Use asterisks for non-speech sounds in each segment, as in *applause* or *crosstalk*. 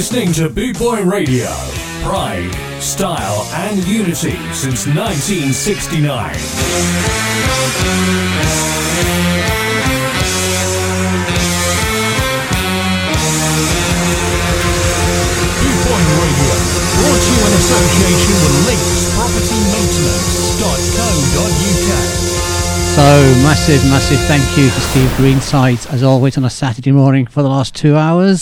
Listening to Boot Boy Radio. Pride, style, and unity since 1969. Boot Boy Radio, brought to you in association with linkspropertymaintenance.co.uk. So, massive, massive thank you to Steve Greensides, as always, on a Saturday morning for the last two hours.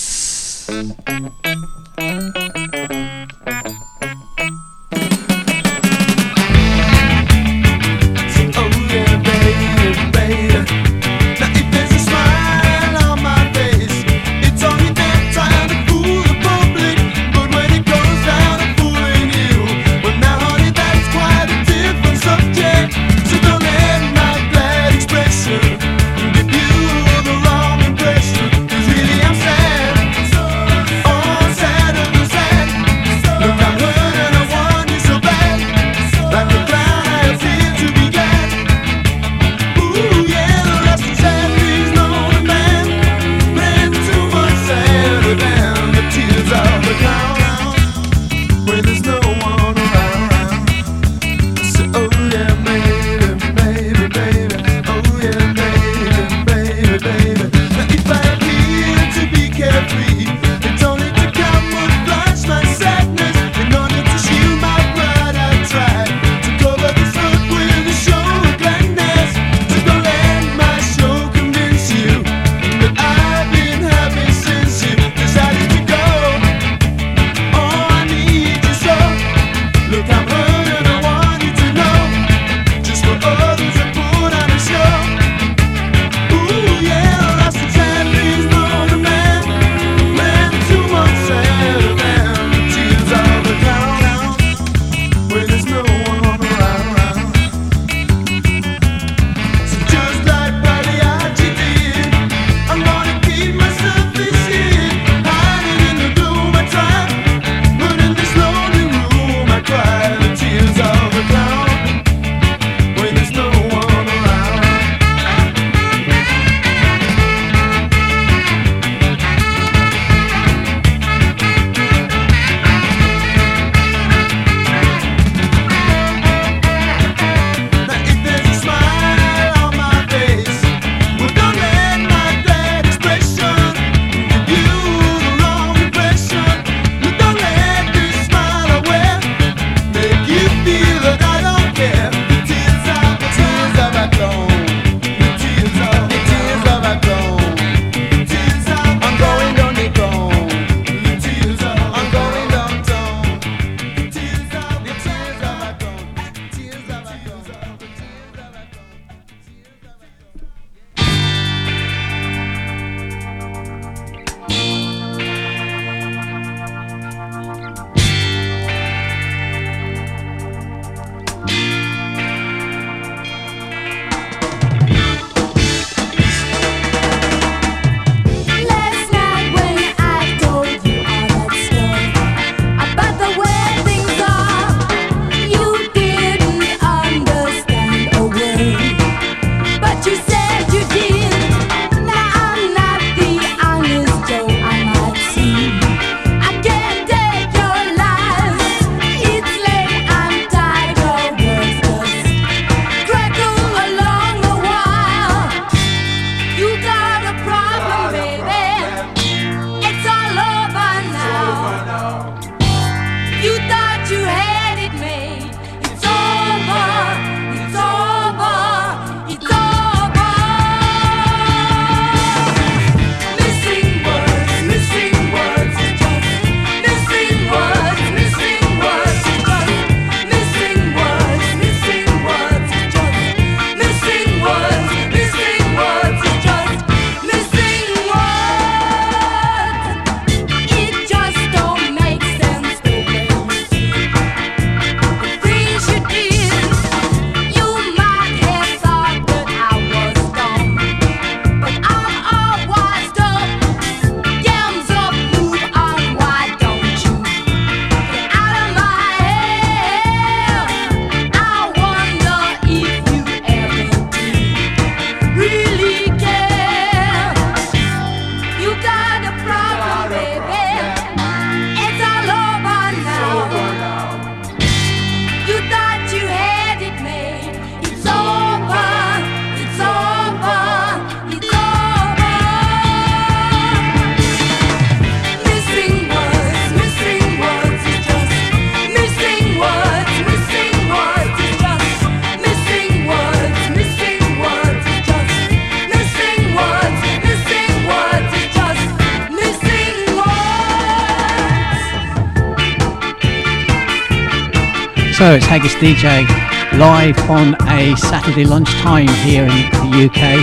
Haggis DJ live on a Saturday lunchtime here in the UK,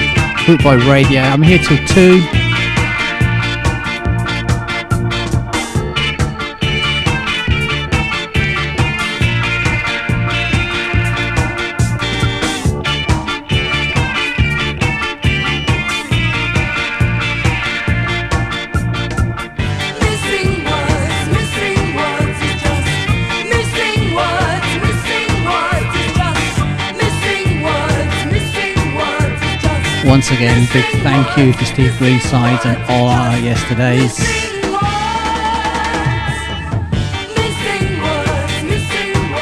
Bootboy Radio. I'm here till 2. Once again, big thank you to Steve Greensides and all our yesterdays.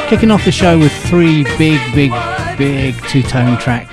Kicking off the show with three big, big, big two-tone tracks.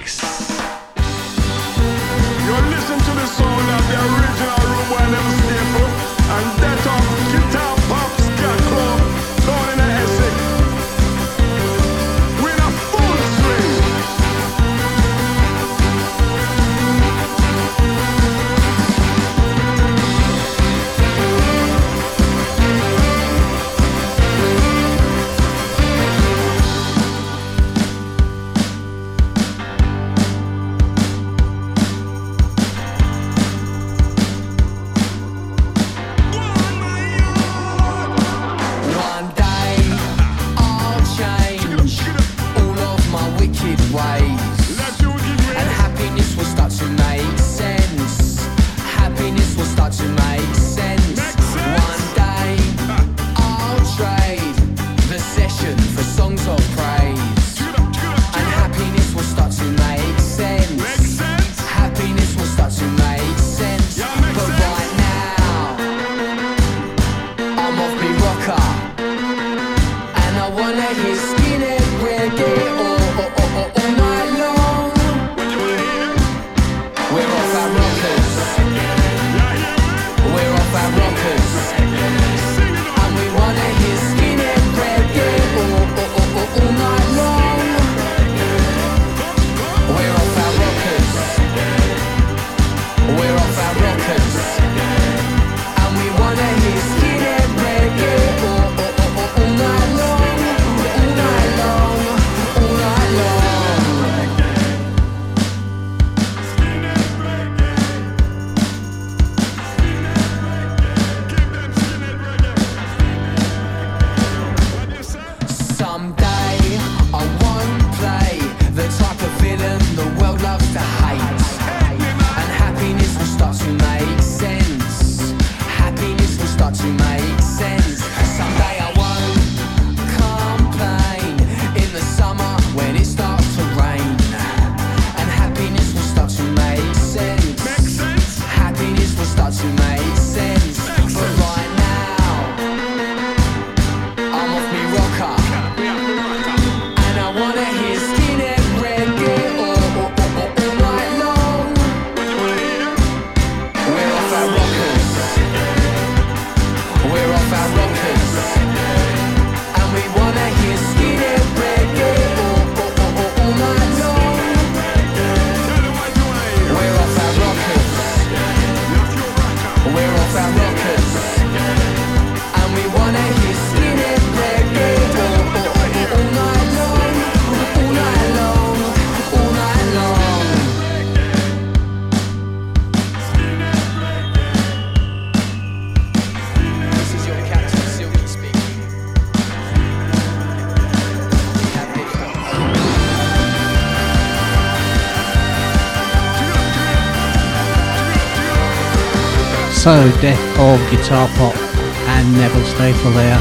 So, Death of Guitar Pop and Neville Staple there.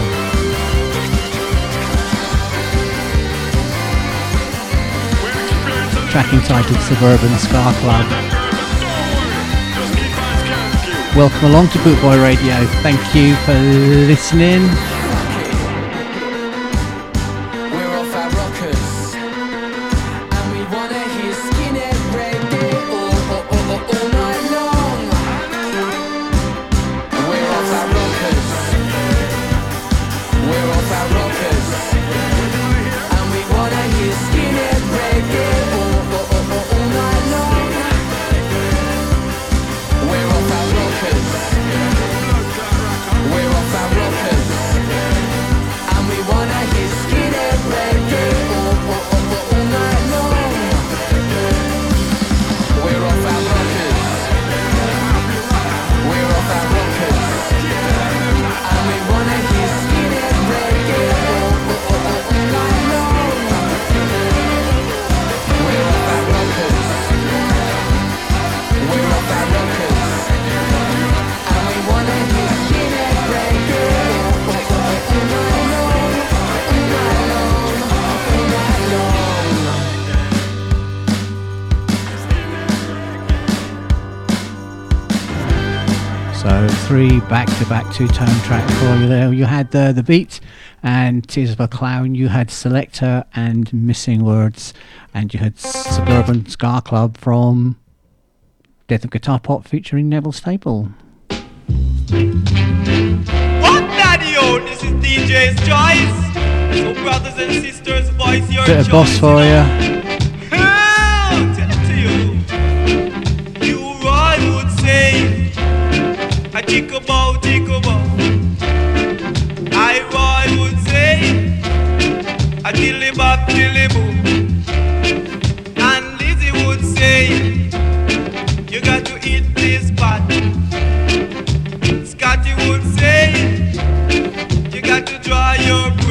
Track entitled Suburban Ska Club. Welcome along to Bootboy Radio. Thank you for listening. back to back two tone track for you there. You had the the beat and Tears of a Clown, you had Selecter and Missing Words, and you had Suburban Ska Club from Death of Guitar Pop featuring Neville Staple. What daddy This is DJ's Choice. So, brothers and sisters, voice your Bit of boss for you. like to dry your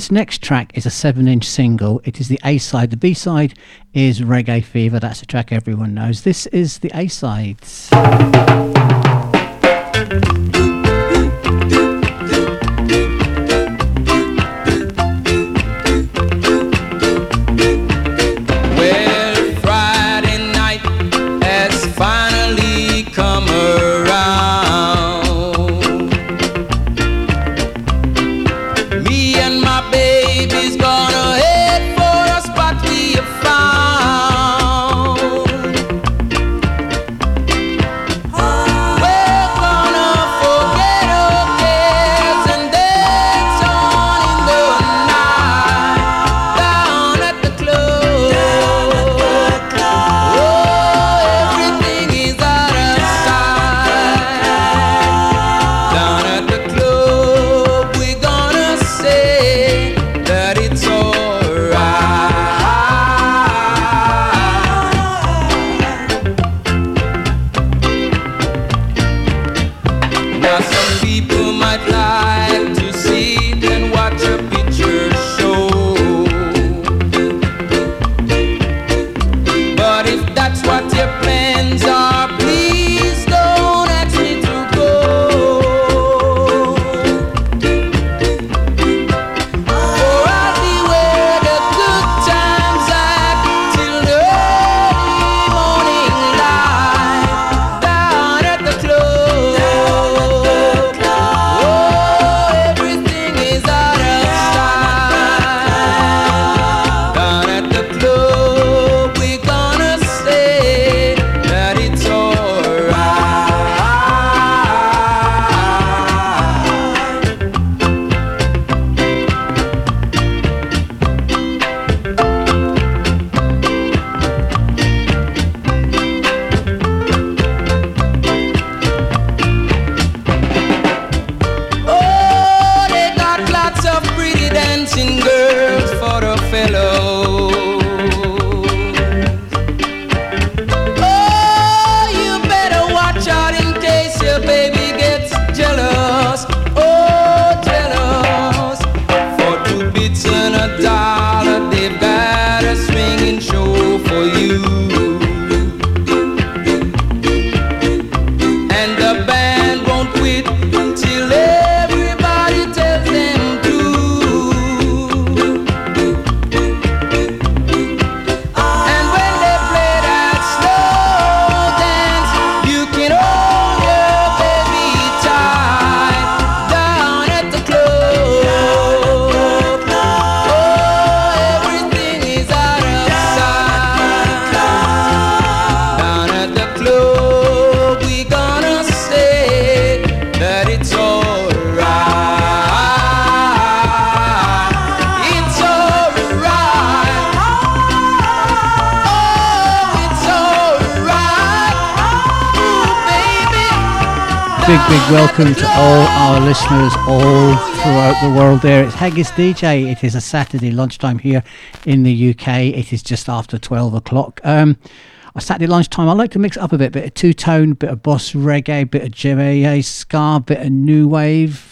This next track is a 7 inch single. It is the A side. The B side is Reggae Fever. That's a track everyone knows. This is the A sides. It's DJ. It is a Saturday lunchtime here in the UK. It is just after 12 o'clock. Um, a Saturday lunchtime, I like to mix it up a bit. Bit of two tone, bit of boss reggae, bit of Jimmy ska, bit of new wave.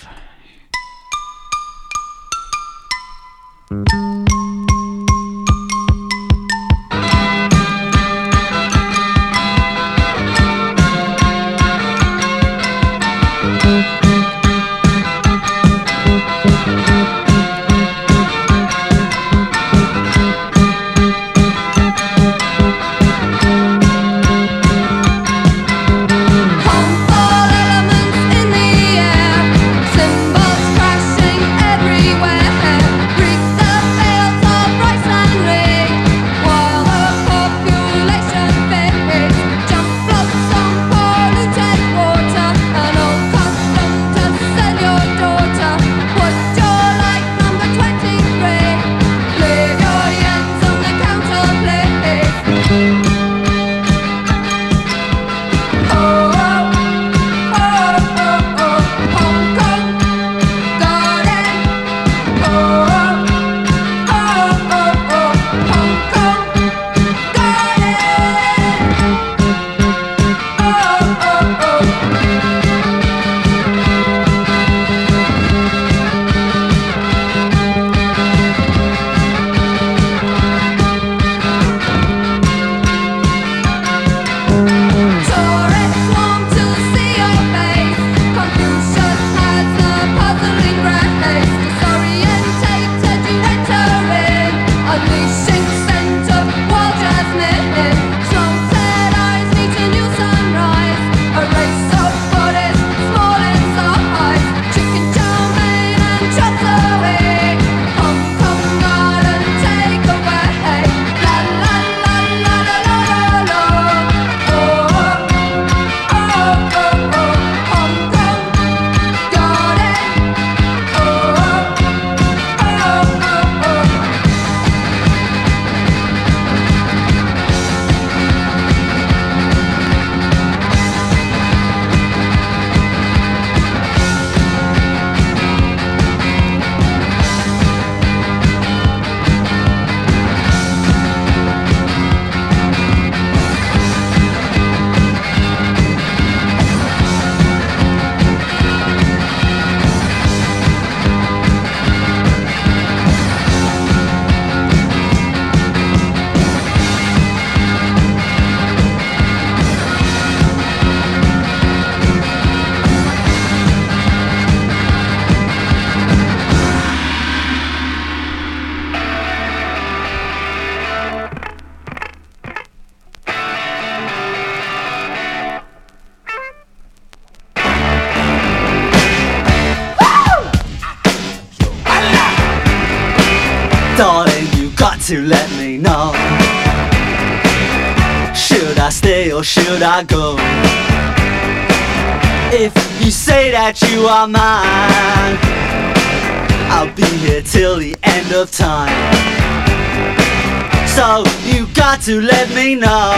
To let me know.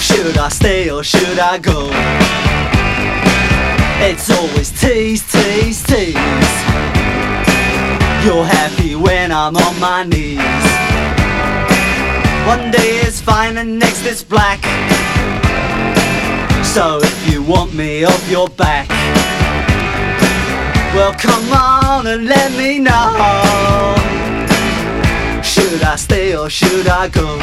Should I stay or should I go? It's always tease, tease, tease. You're happy when I'm on my knees. One day is fine and next is black. So if you want me off your back, well come on and let me know. Should I stay or should I go?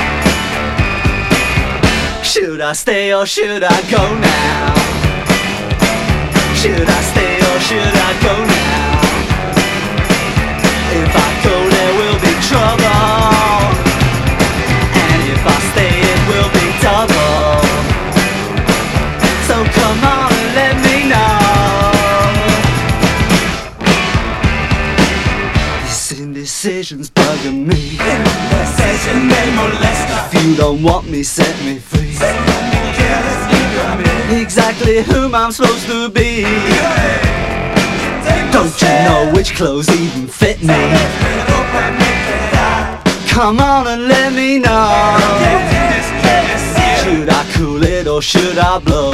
Should I stay or should I go now? Should I stay or should I go now? If I go, there will be trouble. Want me, set me free. Exactly whom I'm supposed to be. Don't you know which clothes even fit me? Come on and let me know. Should I cool it or should I blow?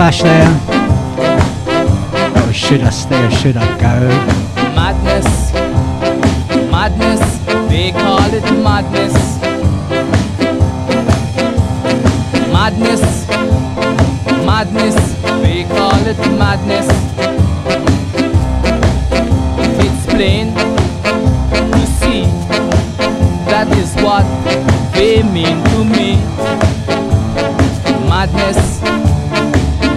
clash there. Was should I stay or should I go? Madness, madness, they call it madness. Madness, madness, they call it madness. It's plain to see that is what they mean to me. Madness,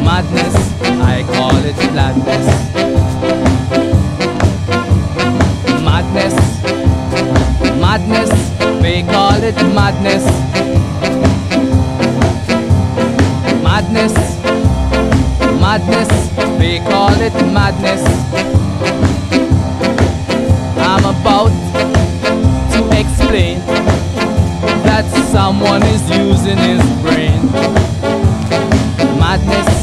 madness, I call it gladness. madness, madness, they call it madness. Madness, madness, they call it madness. I'm about to explain that someone is using his brain. Madness,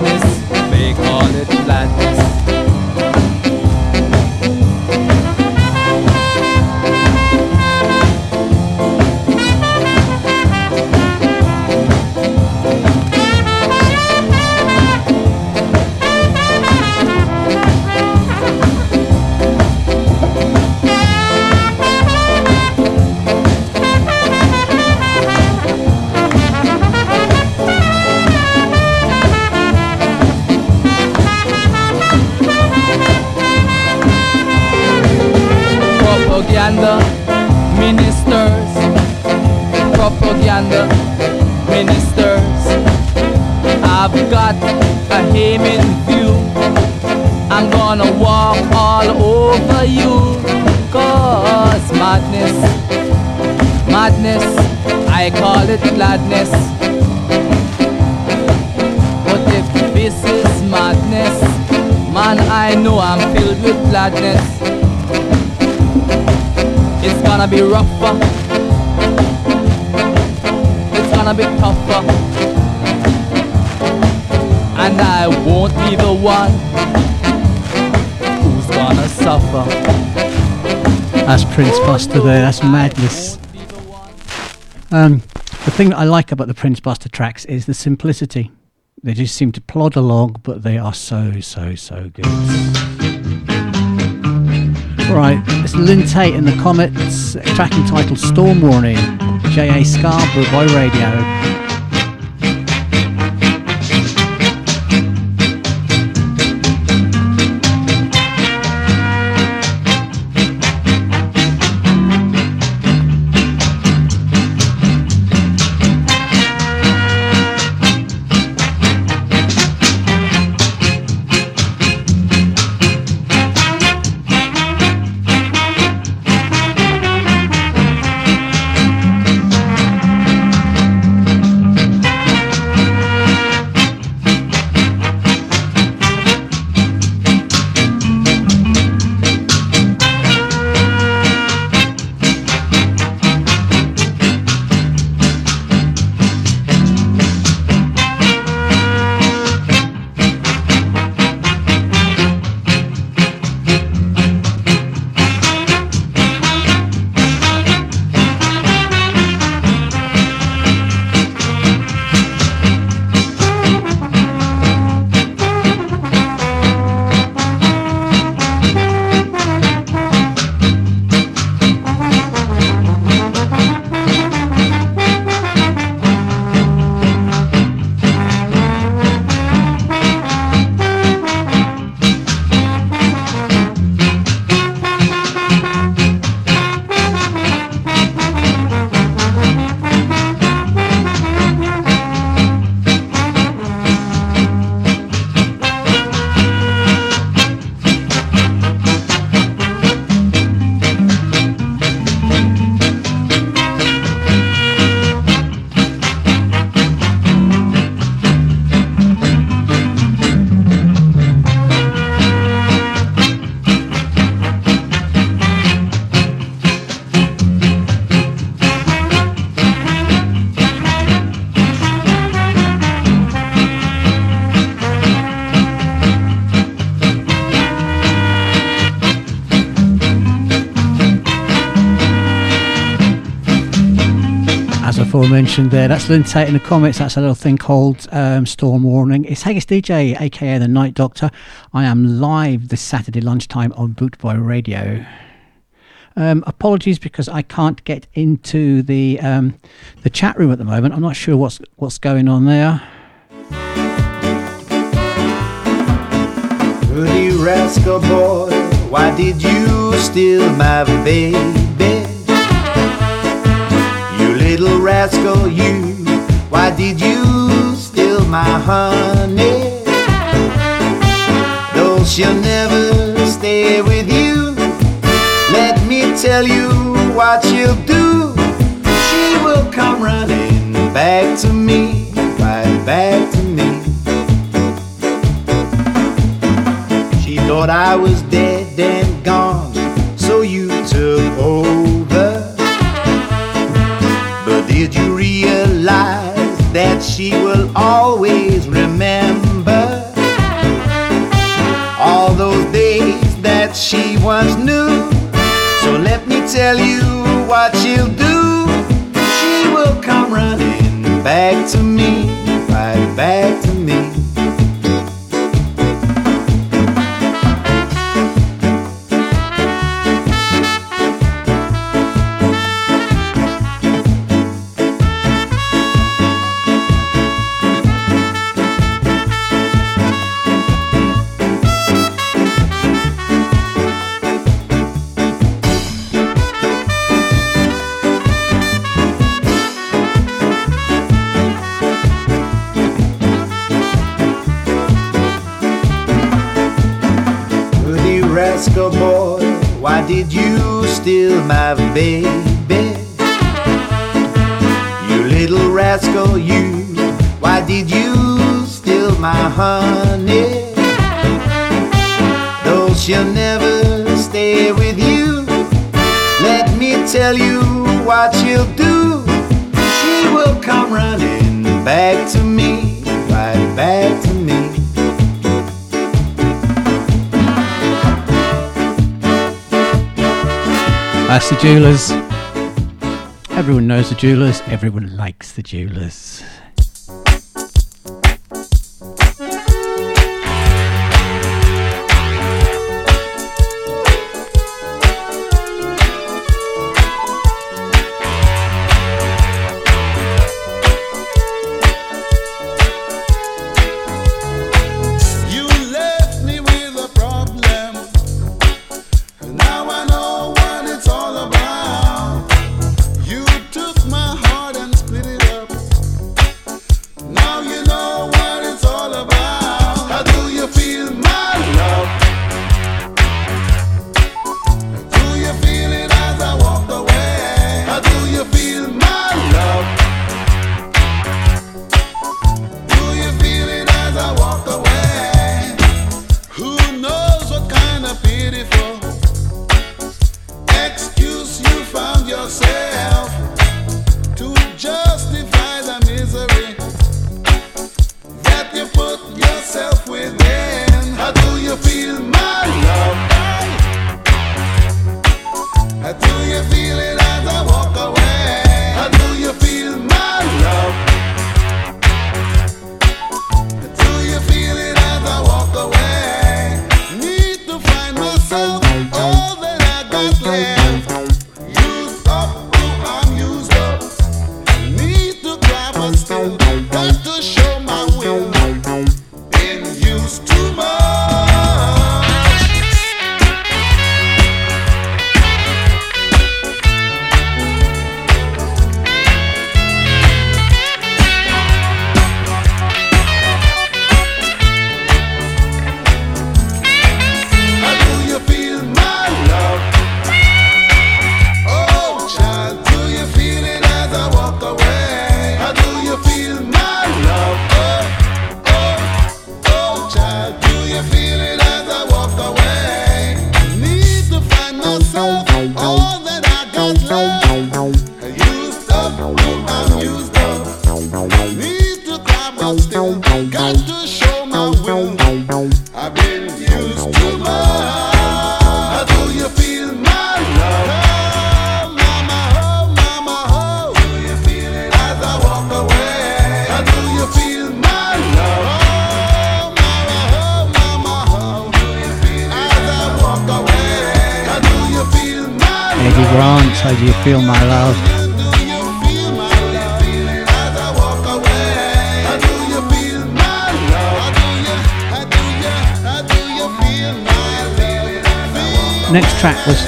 madness, they call it madness. A aim in view. I'm gonna walk all over you. Cause madness, madness, I call it gladness. But if this is madness, man, I know I'm filled with gladness. It's gonna be rougher. It's gonna be tougher. And I won't be the one who's gonna suffer. That's Prince Buster there. That's madness. Um, the thing that I like about the Prince Buster tracks is the simplicity. They just seem to plod along, but they are so, so, so good. Right, it's Lynn Taitt and the Comets, track entitled Storm Warning, J.A. Scarborough by radio. Aforementioned there. That's Lynn Taitt in the comments. That's a little thing called um, Storm Warning. It's Haggis DJ, aka The Night Doctor. I am live this Saturday lunchtime on Bootboy Radio. Um, apologies because I can't get into the um, the chat room at the moment. I'm not sure what's what's going on there. Dirty rascal boy, why did you steal my baby? Little rascal, you, why did you steal my honey? Though she'll never stay with you, let me tell you what she'll do. She will come running back to me, right back to me. She thought I was dead Jewelers. Everyone knows the Jewelers. Everyone likes the Jewelers.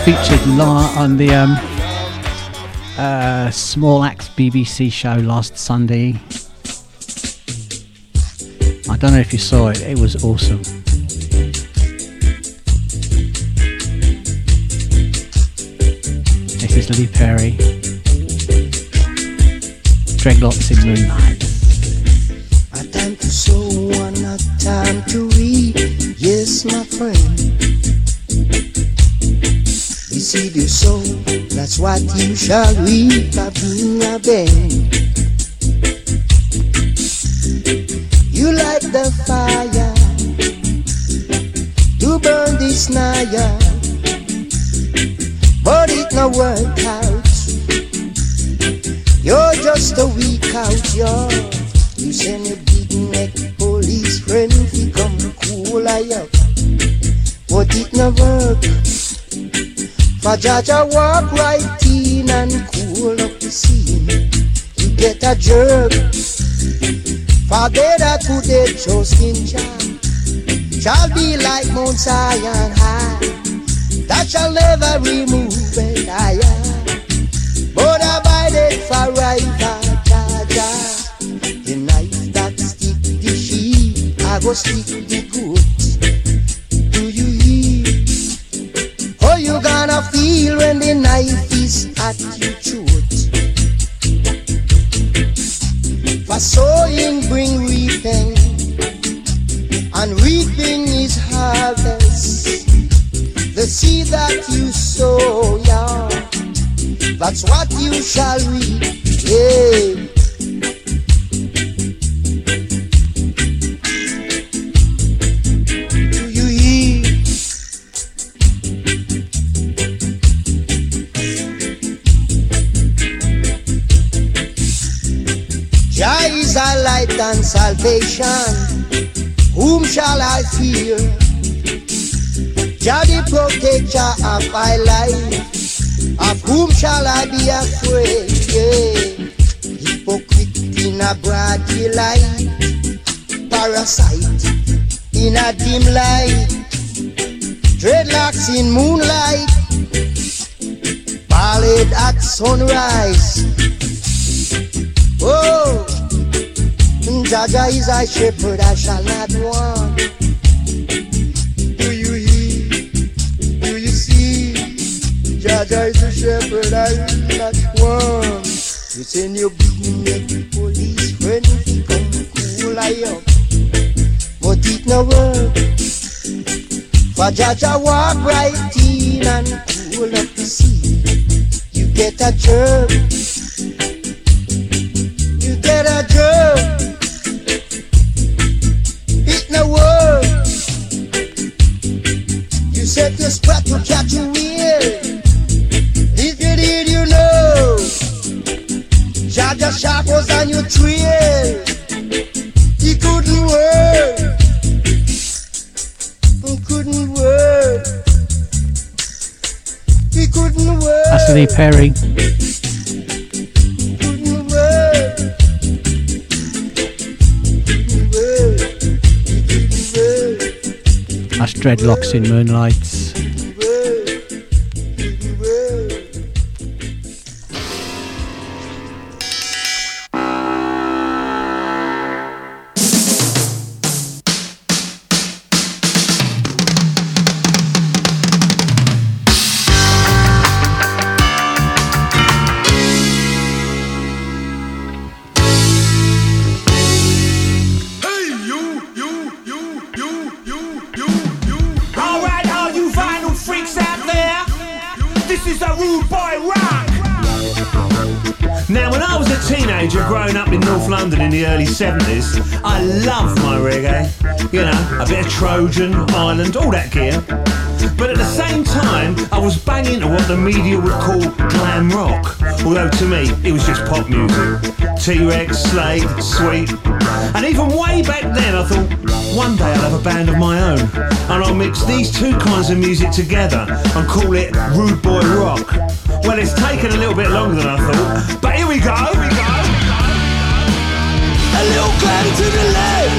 featured Lara on the um, uh, Small Axe BBC show last Sunday. I don't know if you saw it, it was awesome. This is Lee Perry. Dreadlocks in Moonlight. Charlie lie. But it no work. For Jaja walk right in and cool up the seed. You get a jerk. You get a jerk. It no work. You set your spot to catch a here. If you did, you know. Jaja sharp was on your tree. Anthony Perry. That's dreadlocks in moonlights. T-Rex, Slade, Sweet. And even way back then I thought, one day I'll have a band of my own. And I'll mix these two kinds of music together and call it Rude Boy Rock. Well, it's taken a little bit longer than I thought, but here we go, here we go. A little glam to the left,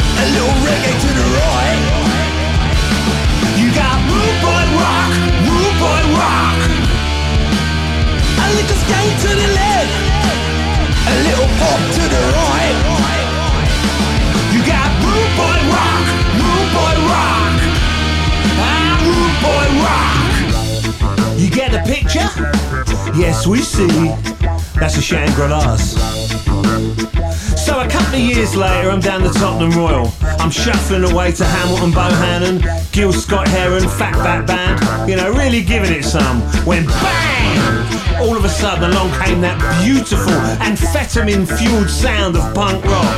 a little reggae to the right. You got Rude Boy Rock, Rude Boy Rock. A little skate to the left a little pop to the right. You got rude boy rock, rude boy rock. Ah, rude boy rock. You get the picture? Yes, we see. That's a Shangri-La's. So a couple of years later, I'm down the Tottenham Royal. I'm shuffling away to Hamilton Bohannon, Gil Scott Heron, Fatback Band. You know, really giving it some. When bang! All of a sudden along came that beautiful amphetamine-fueled sound of punk rock.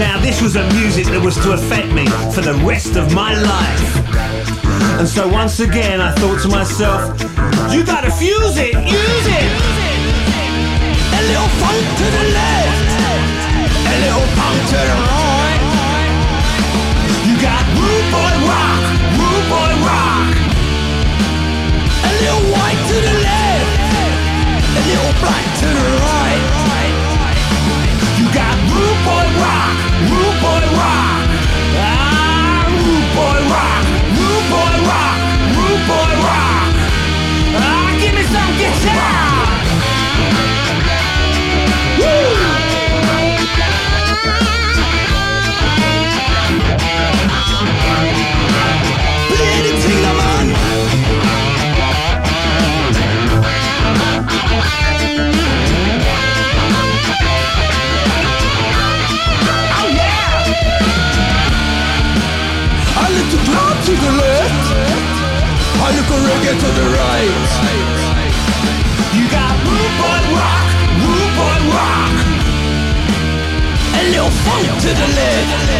Now this was a music that was to affect me for the rest of my life. And so once again I thought to myself, you gotta fuse it, use it! A little funk to the left, a little punk to the right. You got rude boy rock, rude boy rock. A little little black to the right. You got rude boy rock, rude boy rock. Ah, rude boy rock, rude boy rock, rude boy rock. Ah, give me some guitar. Play to the left, a little reggae to the right. You got rude boy rock, rude boy rock. A little funk to the left,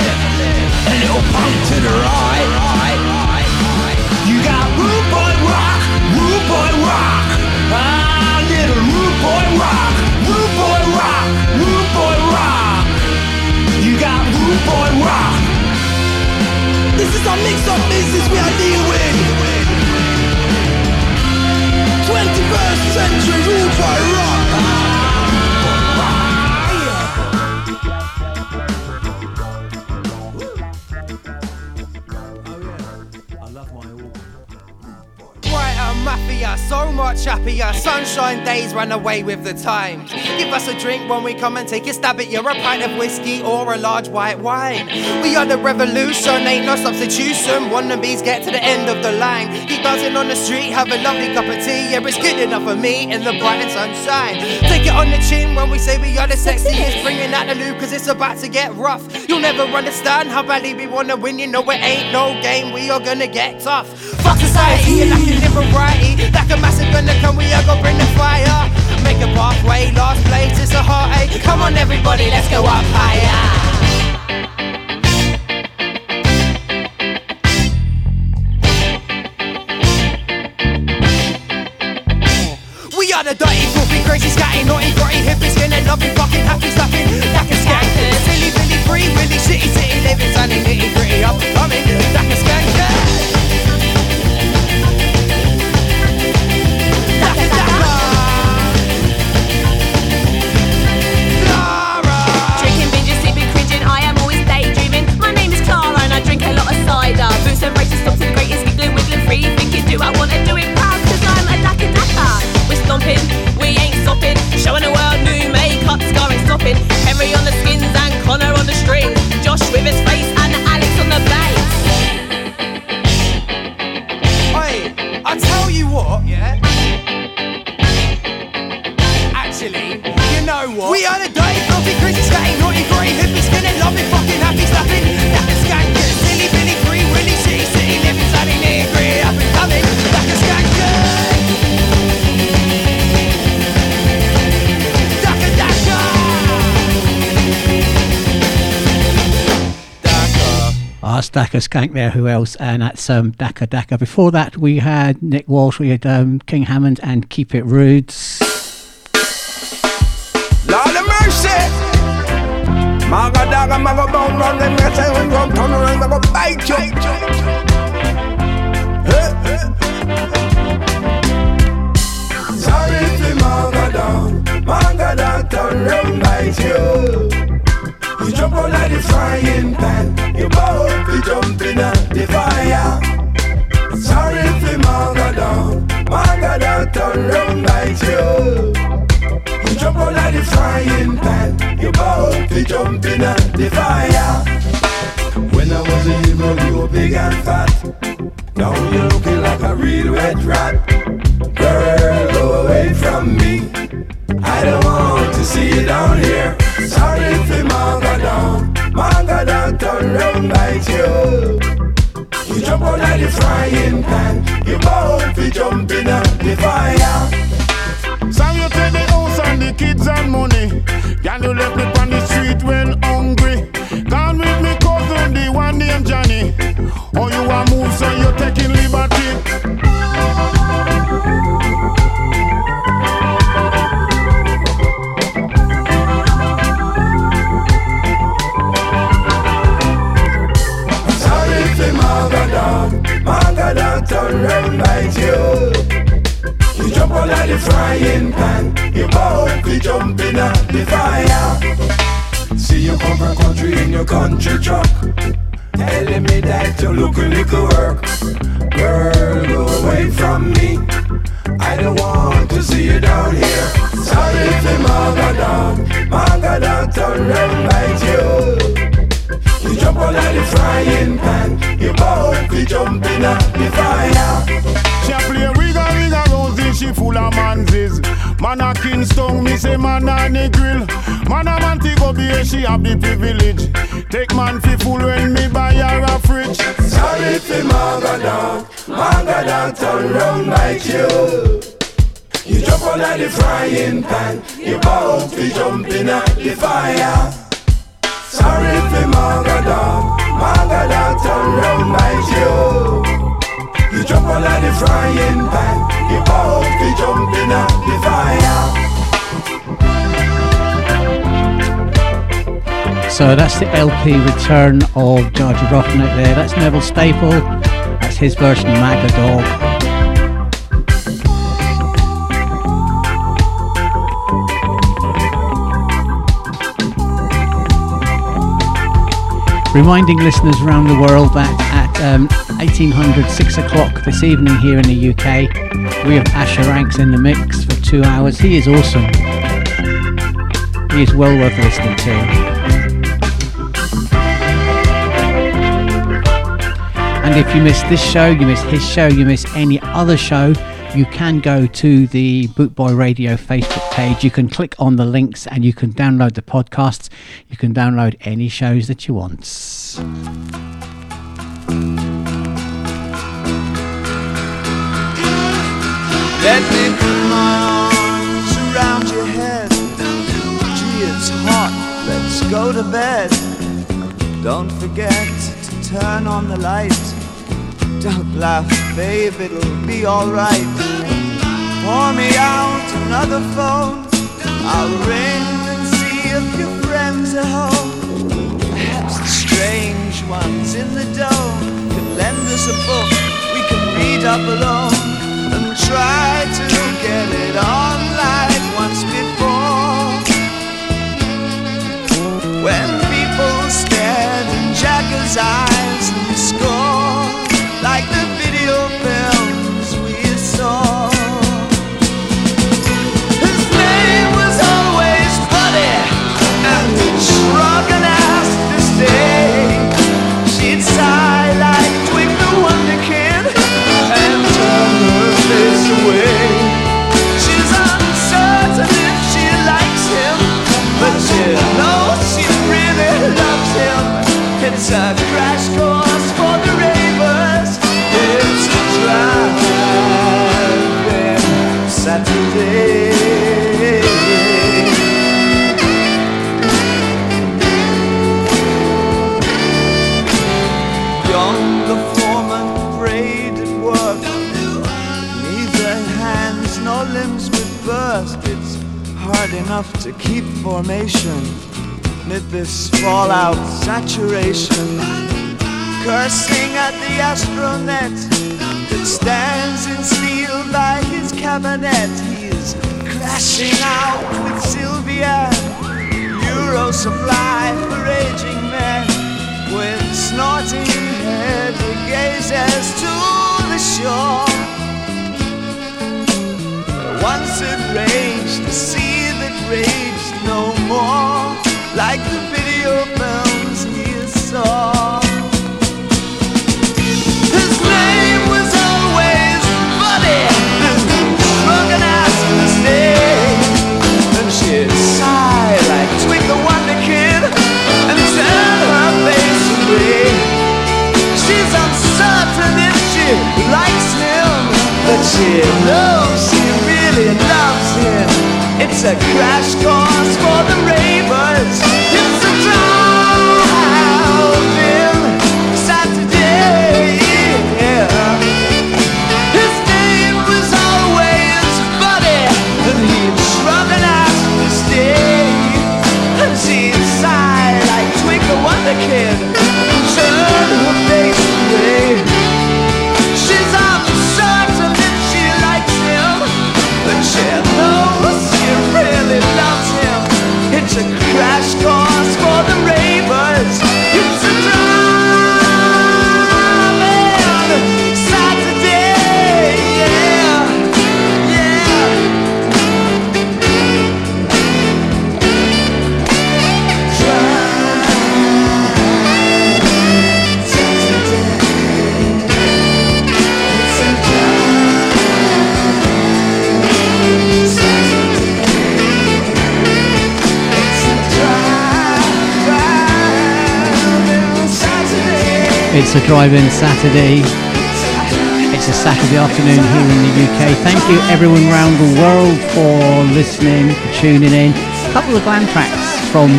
a little punk to the right. You got rude boy rock, rude boy rock. Ah, little rude boy rock, This is a mix-up business we are dealing with. 21st century rude boy rock. So much happier. Sunshine days run away with the times. Give us a drink when we come and take a stab at you. A pint of whiskey or a large white wine. We are the revolution, ain't no substitution. Wannabes get to the end of the line. Keep buzzing on the street, have a lovely cup of tea. Yeah, it's good enough for me in the bright and sunshine. Take it on the chin when we say we are the sexiest. Bringing out the loot, cause it's about to get rough. You'll never understand how badly we wanna win. You know it ain't no game, we are gonna get tough. Fuck society, variety. Like a massive gunner, can we all go bring the fire? Make a pathway, last place, it's a heartache. Come on, everybody, let's go up higher. We are the dirty, filthy, crazy, scatty, naughty, grotty, hippie, skinny, loving, fucking, happy, slapping, like a skanker. Silly, billy, free, willy, shitty, city, living, sunny, nitty, gritty, up and coming, like a skanker. Giggling, wiggling, free. Thinking, do I wanna do it proud? Cause I'm a daka daka. We're stomping, we ain't stopping. Showing the world new makeup, scarring, stopping. Henry on the skins and Connor on the string. Josh with his face and Alex on the bass. Hey, I tell you what, yeah. Actually, you know what? We are the dirty, filthy, crazy, scatty, naughty, grey, hippie, skinny, loving, fucking, happy, slapping, like a skanker, silly, billy, that's Daka Skank there. Who else? And that's um, Daka Daka. Before that, we had Nick Walsh, we had um, King Hammond, and Keep It Rude. Lord of mercy. Maga daga maga bone run them get say when turn around maga bite you. Sorry maga maga turn bite you. You jump on like the frying pan. You bow, you jump in the fire. Sorry if you manga down, manga down, turn round bite you. You jump on like the frying pan. You bow, you jump in the fire. When I was a hero, you were big and fat. Now you're looking like a real wet rat. Girl, go away from me. I don't want to see you down here. Sorry if you manga down, manga down, turn round bite you. You jump out the frying pan, you both be jumping at the fire. So you take the house and the kids and money. Can you left me on the street when hungry? Gone with me cousin, the one named Johnny. Oh, you a move, country in your country truck. Telling me that you look a little work. Girl, go away from me. I don't want to see you down here. Sorry if you manga down, manga down, turn round bite you. You jump out the frying pan, you both be jumping at the fire. She a play wiggle wiggle rosy, she full of manzes. Man a Kingston, me say man a the grill. Man a Montego Bay, she have the privilege. Take man fi full when me buy her a fridge. Sorry you manga down, manga down, turn round like you. You jump like the frying pan, you both be jumping at the fire. Sorry you manga down, manga down, turn round like you. You jump out like the frying pan, you both be jumping at the fire. So that's the LP return of George Roughneck there. That's Neville Staple. That's his version of Magda Dog. Reminding listeners around the world that at um, 1800, 6 o'clock this evening here in the UK, we have Asher Ranks in the mix for two hours. He is awesome. He is well worth listening to. And if you miss this show, you miss his show, you miss any other show, you can go to the Bootboy Radio Facebook page. You can click on the links and you can download the podcasts. You can download any shows that you want. Let me put my arms around your head. Gee, it's hot. Let's go to bed. Don't forget to turn on the light. Don't laugh, babe, it'll be alright. Pour me out another phone. I'll ring and see if your friends are home. Perhaps the strange ones in the dome can lend us a book we can read up alone and try to get it on like once before. When people stared in Jagger's eyes enough to keep formation. Amid this fallout saturation. Cursing at the astronet that stands in steel by his cabinet. He's crashing out with Sylvia. Euro supply for aging men. with snorting head gazes to the shore. Once it raged, the sea that raged no more, like the video films he saw. But she knows she really loves him. It's a crash course for the ravers. It's a drive-in Saturday. It's a Saturday afternoon here in the UK. Thank you everyone around the world for listening, for tuning in. A couple of glam tracks from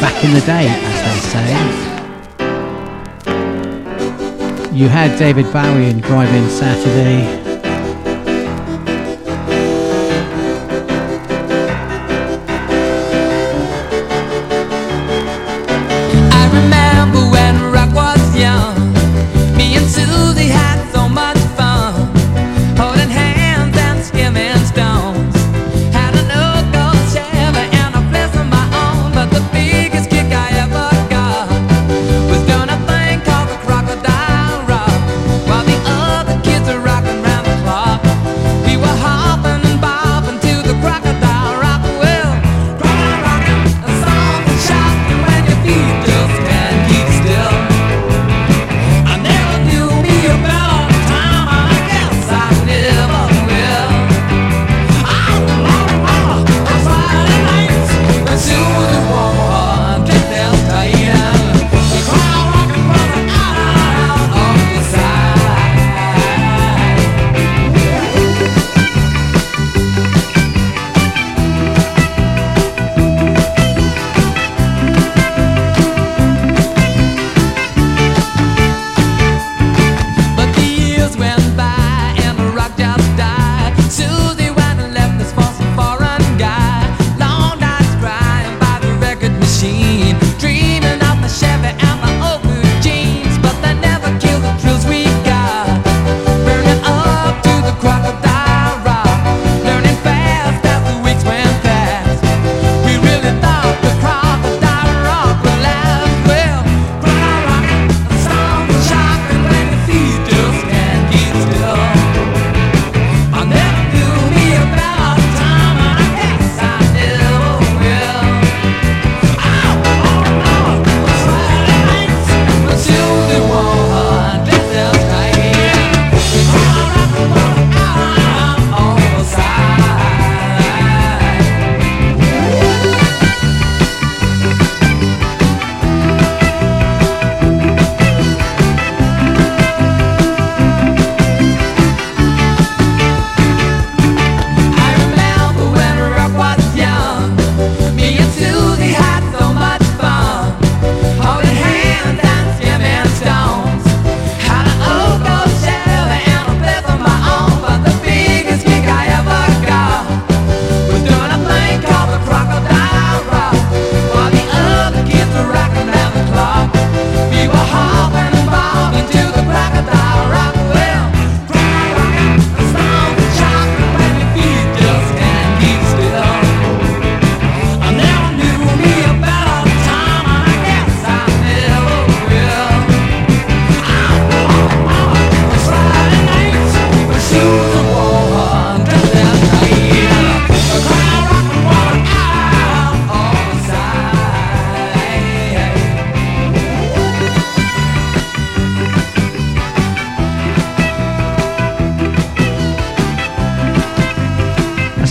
back in the day, as they say. You had David Bowie in Drive-In Saturday.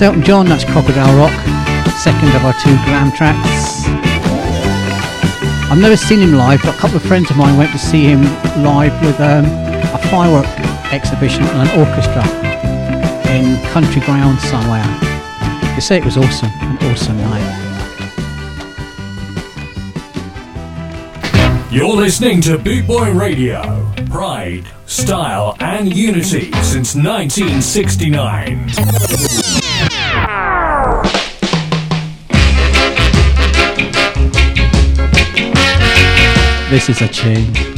Elton John, that's Crocodile Rock, second of our two glam tracks. I've never seen him live, but a couple of friends of mine went to see him live with um, a firework exhibition and an orchestra in Country Ground somewhere. They say it was awesome, an awesome night. You're listening to Boot Boy Radio. Pride, style, and unity since 1969. This is a tune.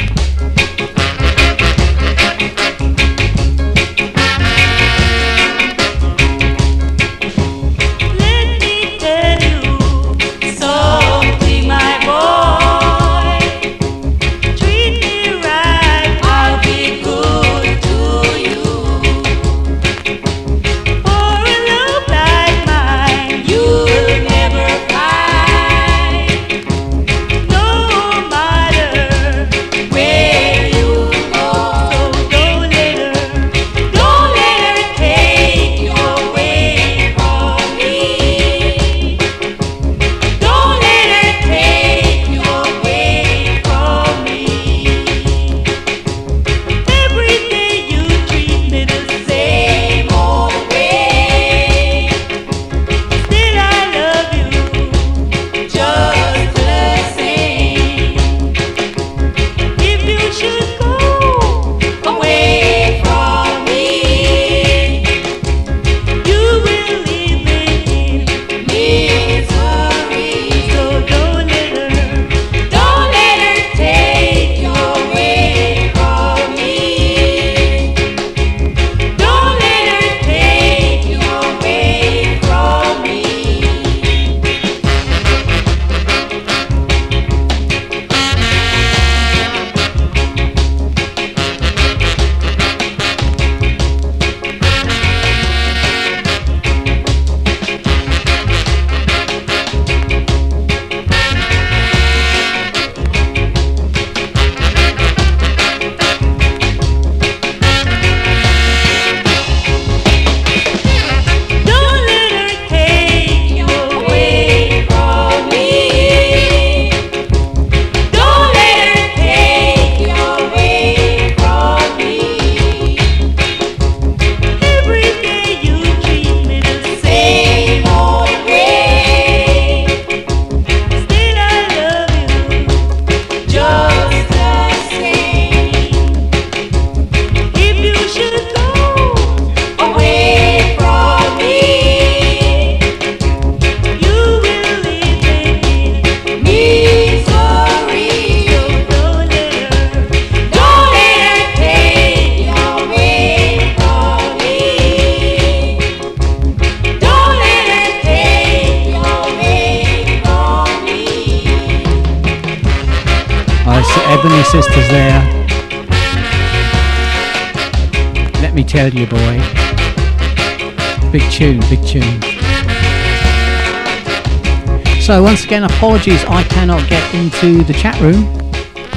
Again, apologies, I cannot get into the chat room.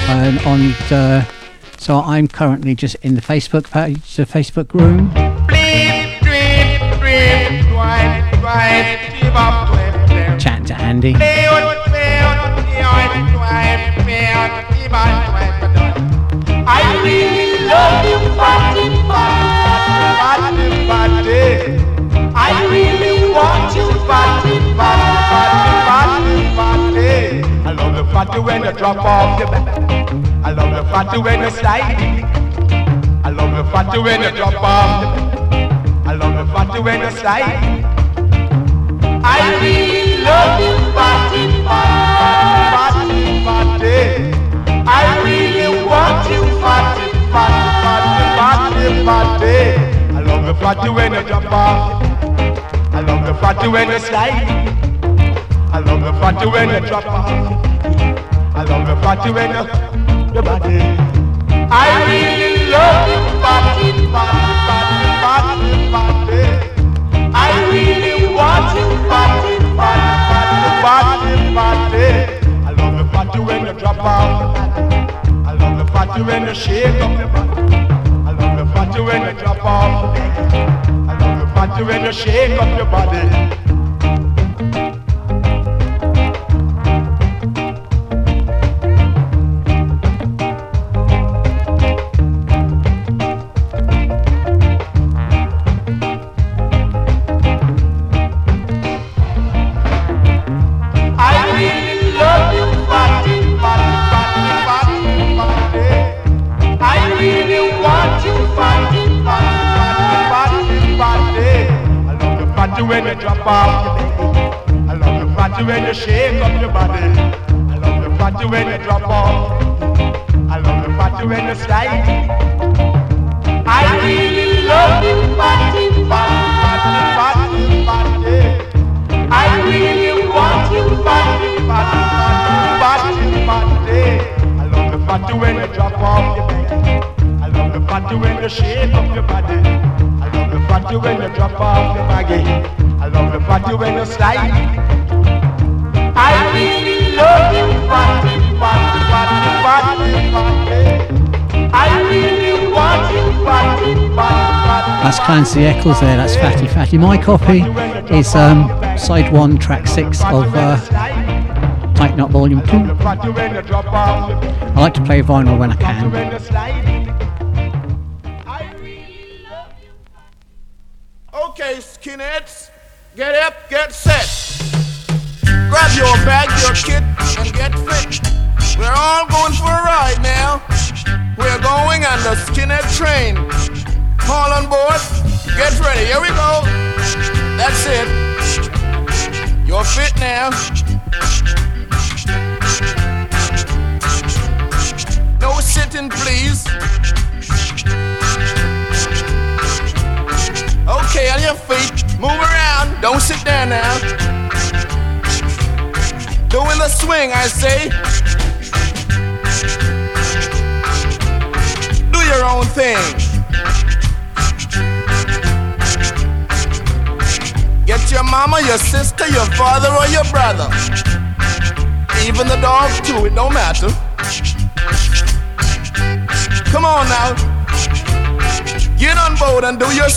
Um, on the, so I'm currently just in the Facebook page, the Facebook room. Chatting to Andy. I really want you, fatty, the fatty when you drop off your back. I love the fatty when you slide. I love the fatty when you drop off your back. I love the fatty when you slide. I really love you, fatty, fatty, fatty. I really want you, fatty, fatty, fatty, fatty. I love the fatty when you jump off. I love the fatty when you slide. I love the fatty when you drop off. I love the fatty when you your body. I really love fatty, fatty, fatty, fatty, fatty. I really want you, fatty, fatty, fatty, fatty, fatty. I love the fatty when you drop off. I love the fatty when you shake up the body. I love the fatty when you drop off. I love the party when you shake up your body. Clancy Eccles there, that's Fatty Fatty. My copy is um, side one, track six of uh, Tighten Up Volume 2. The party when you drop off your baby. I like to play vinyl when I can.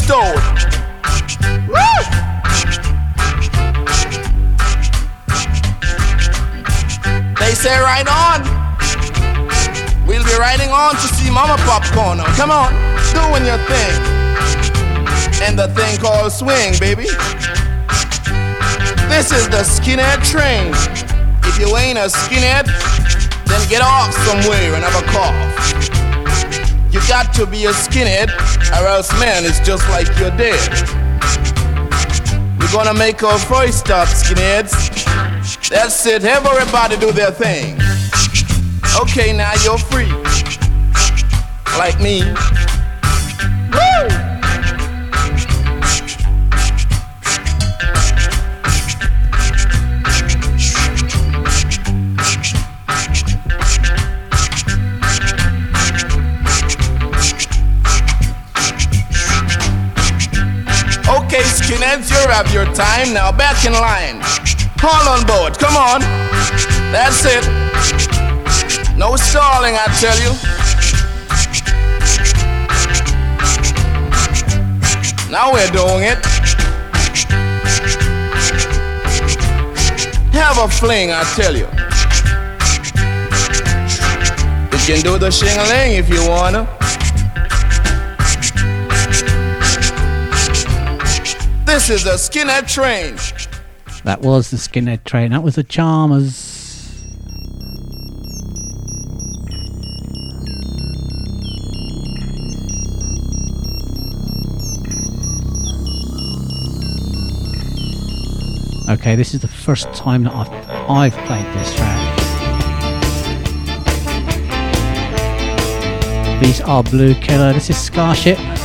Stone. Woo! They say right on. We'll be riding on to see Mama Popcorn. Come on, doing your thing. And the thing called swing, baby. This is the skinhead train. If you ain't a skinhead, then get off somewhere and have a cough. You got to be a skinhead, or else, man, it's just like you're dead. We're gonna make our voice stop, skinheads. That's it, everybody do their thing. Okay, now you're free. Like me. Have your time. Now back in line. All on board. Come on. That's it. No stalling, I tell you. Now we're doing it. Have a fling, I tell you. You can do the shingling if you wanna. Skinhead train. That was the Skinhead Train. That was the Charmers. Okay, this is the first time that I've, I've played this track. These are Bluekilla. This is Skaship.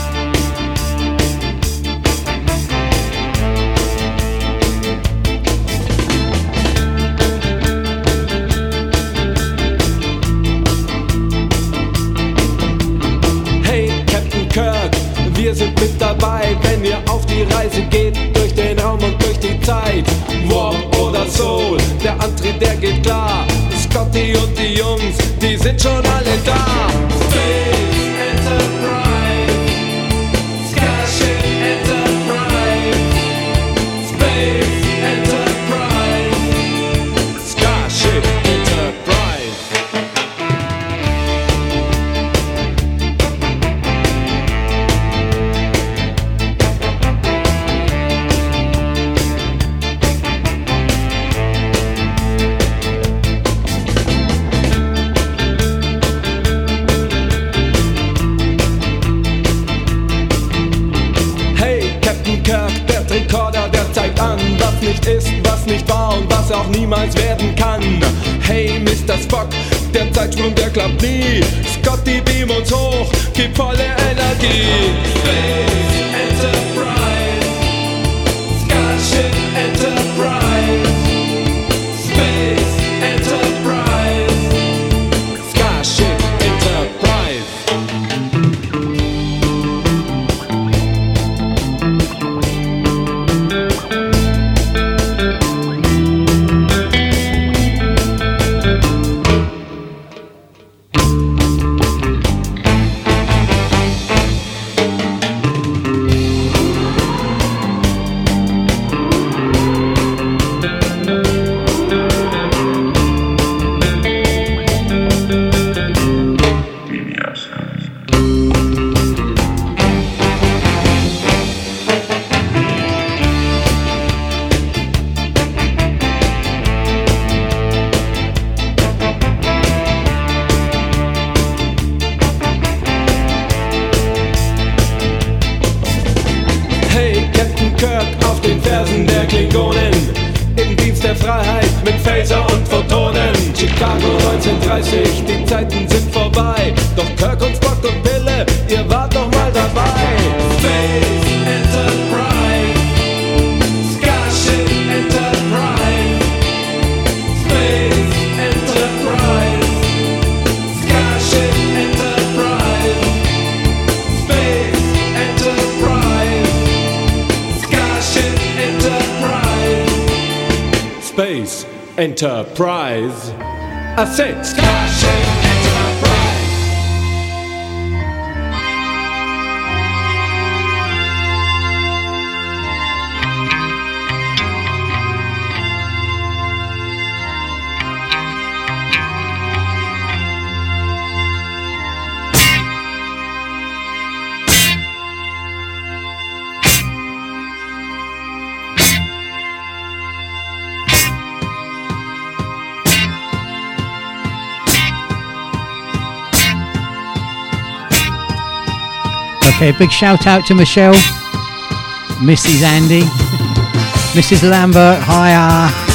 Okay, big shout out to Michelle, Mrs. Andy, *laughs* Mrs. Lambert, hi. Ah.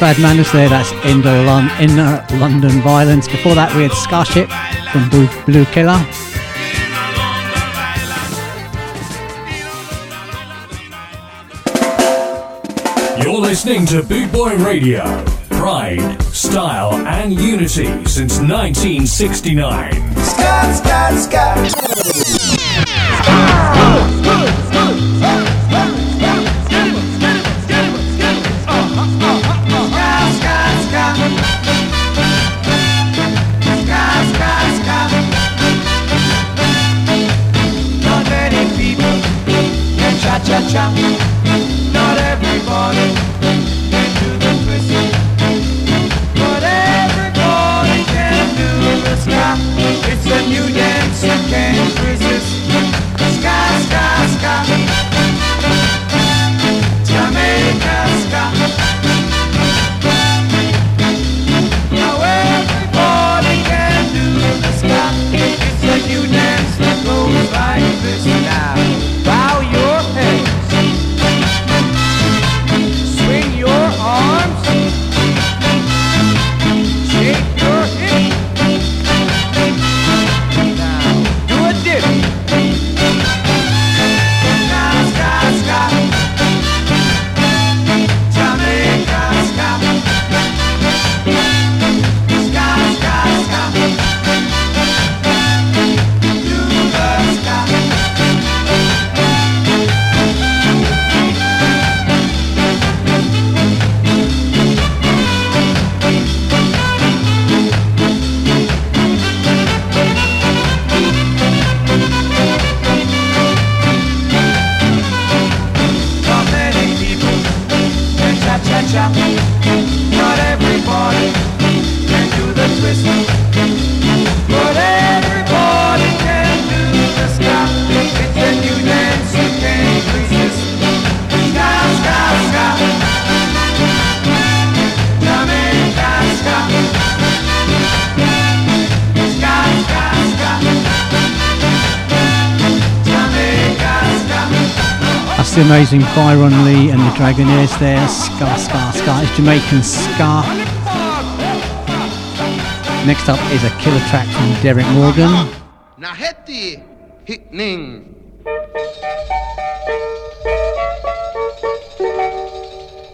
Bad Manners there, that's Indo Lon- Inner London Violence. Before that, we had Skaship from Blue, Bluekilla. You're listening to Boot Boy Radio. Pride, style, and unity since 1969. Scott, Scott, Scott. Not everybody can do the twist. But everybody can do the. It's a new dance you can't resist. The amazing Byron Lee and the Dragonaires there. Ska, ska, ska. It's Jamaican ska. Next up is a killer track from Derrick Morgan.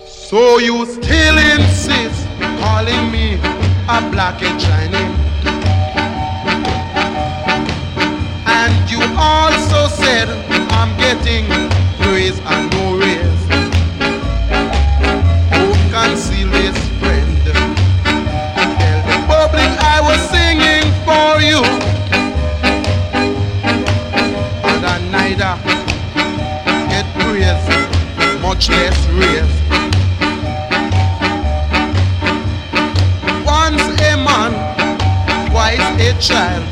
So you still insist calling me a black and shiny. And you also said I'm getting praise and no raise. Who conceal this friend? Tell the public I was singing for you. And I neither get praise, much less raise. Once a man, twice a child,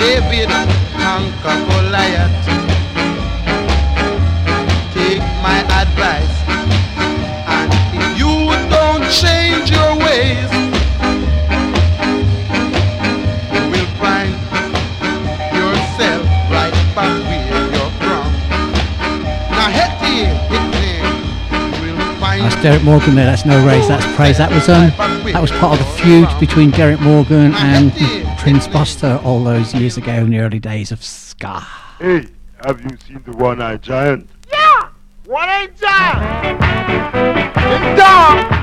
David conquer Goliath. Take my advice, and if you don't change your ways, you will find yourself right back where you're from. Now, head here, That's Derrick Morgan there. That's no race. That's praise. That was um, that was part of the feud between Derrick Morgan and Prince Buster all those years ago in the early days of ska. Hey, have you seen the one-eyed giant? Yeah! One ain't giant! It's dog!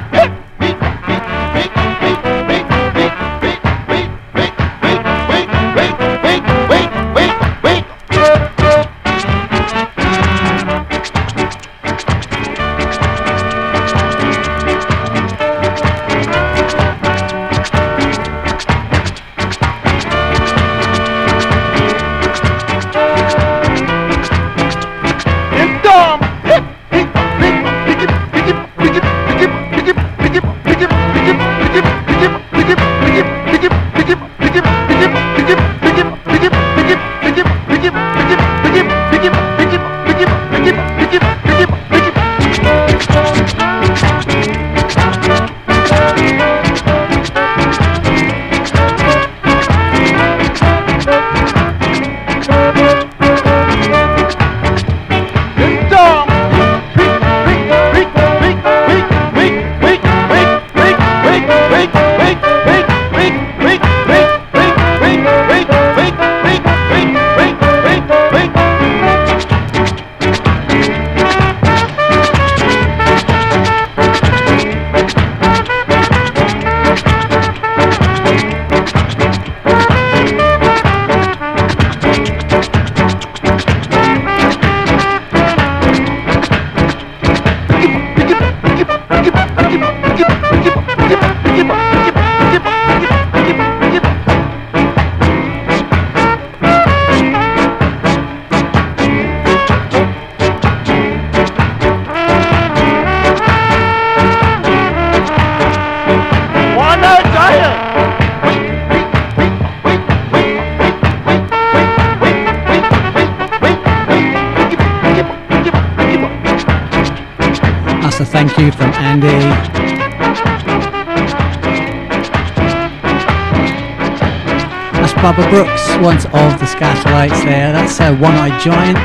That's Brooks, once of the Skatalites there. That's uh, One Eyed Giant.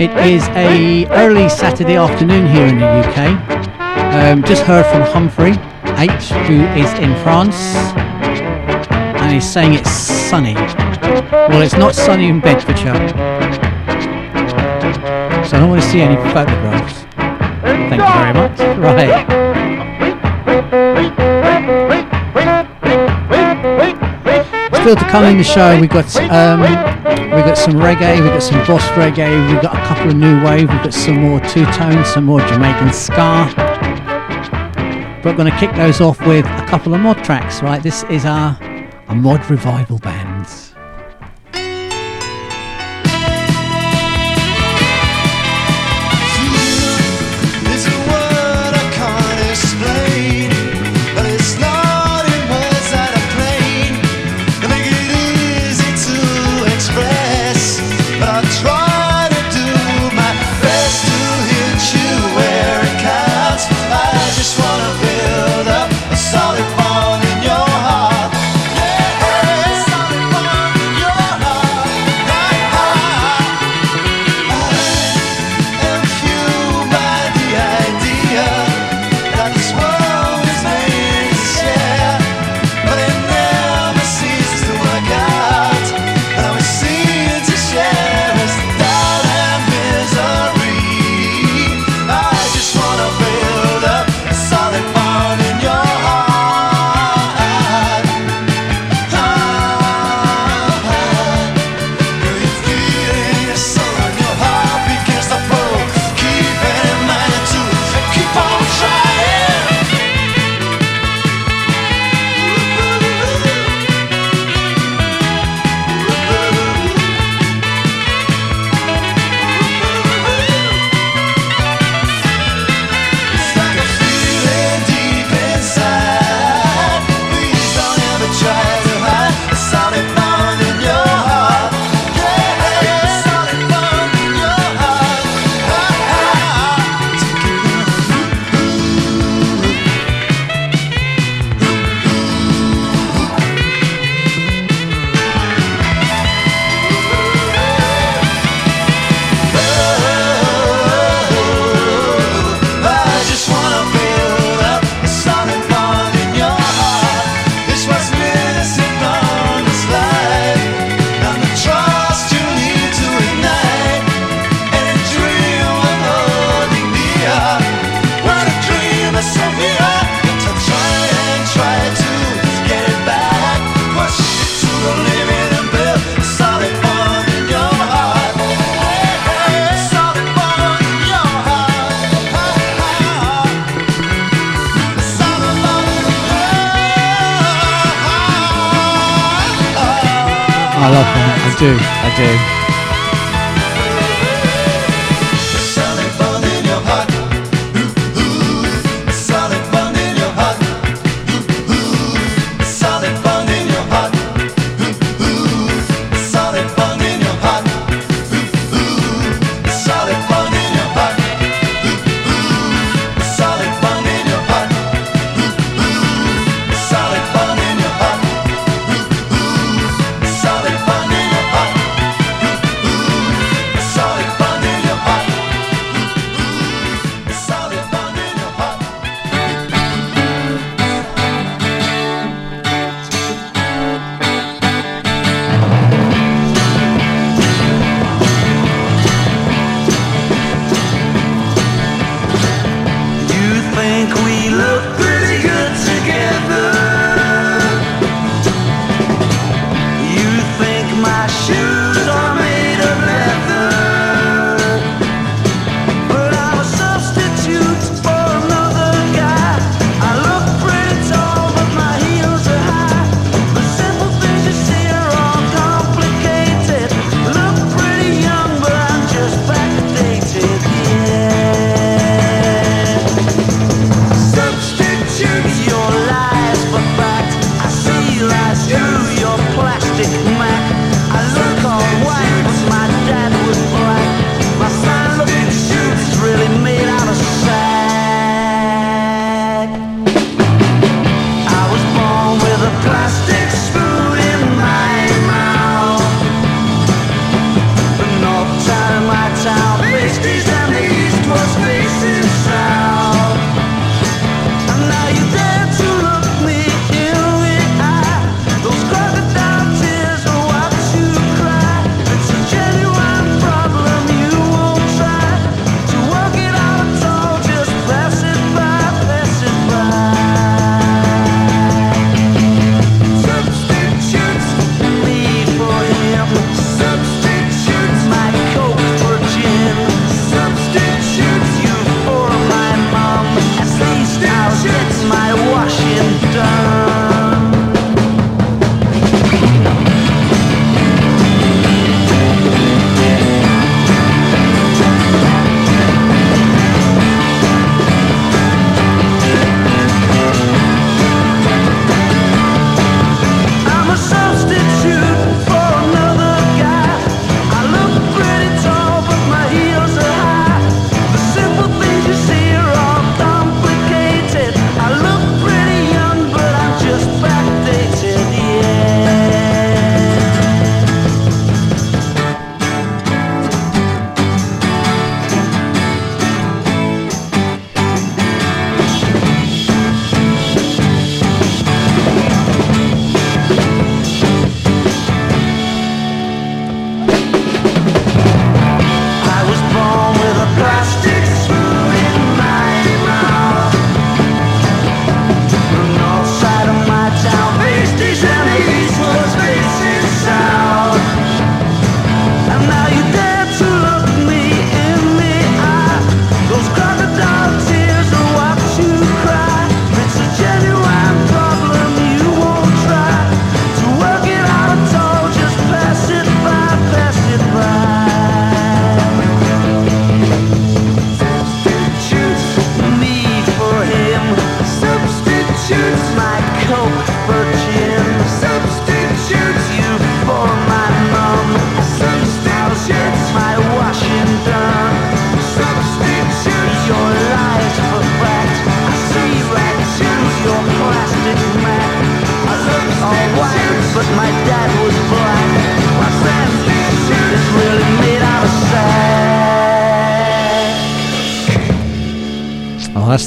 It is a early Saturday afternoon here in the UK. Um, just heard from Humphrey H, who is in France, and he's saying it's sunny. Well, it's not sunny in Bedfordshire, so I don't want to see any photographs. Thank you very much. Right. Still to come in the show, we got um, we got some reggae, we've got some boss reggae, we've got a couple of new wave, we've got some more two tone, some more Jamaican ska. But we're going to kick those off with a couple of mod tracks. Right, this is our a mod revival bands.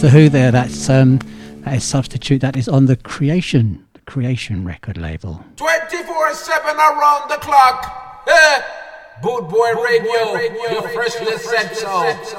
that's the Who there. That's um, that is substitute. That is on the Creation the Creation record label. Twenty four seven around the clock. Eh. Boot Boy Boot Radio, boy, radio, your radio, freshness, freshness, freshness,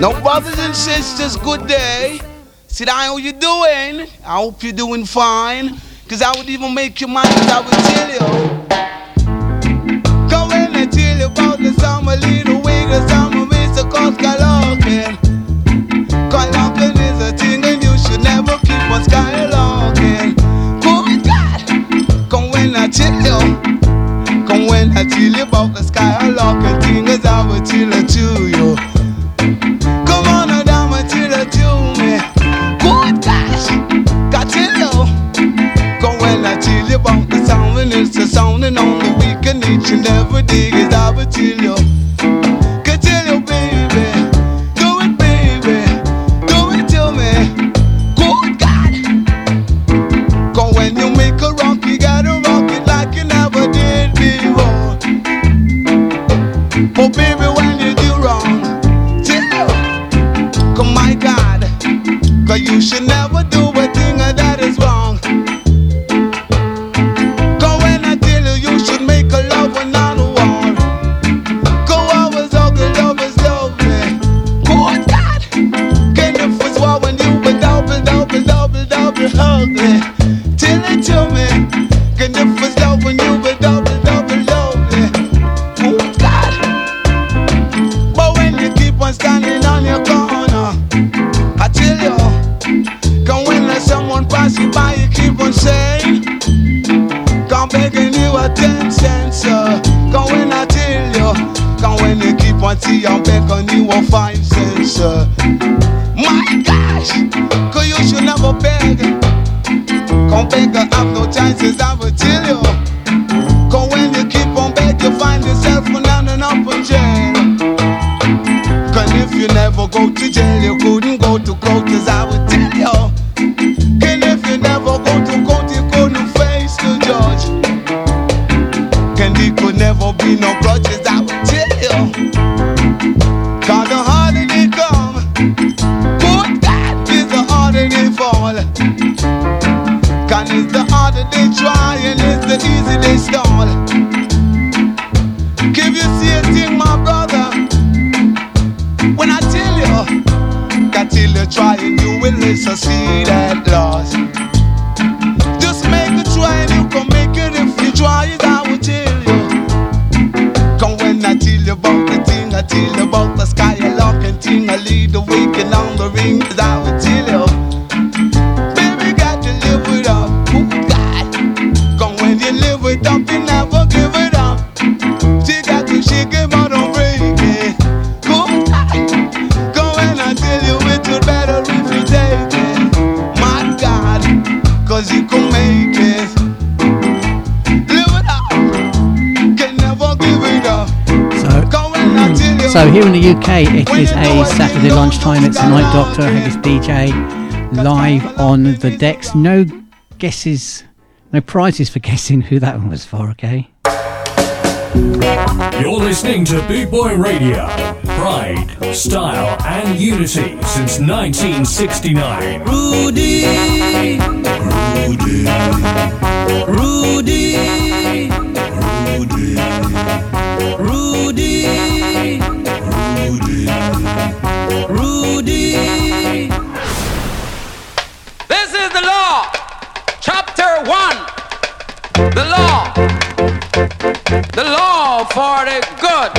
Now, brothers and sisters, good day. Said, how you doing? I hope you're doing fine. Cause I would even make you mad if I would tell you. Go in and tell you about the summer little wig, the summer Mr. the cost galocking. Galocking is a thing and you should never keep on skylocking. Oh my God! come in and tell you. Come in and tell you about the skylocking thing as I would tell it to you. You never dig it, I would chill you. UK, it is a Saturday lunchtime. It's a Night Doctor, Haggis DJ, live on the decks. No guesses, no prizes for guessing who that one was for, okay? You're listening to Boot Boy Radio. Pride, style, and unity since 1969. Rudy! Rudy! Rudy! Rudy! Rudy! the law. Chapter 1. The law. The law for the good.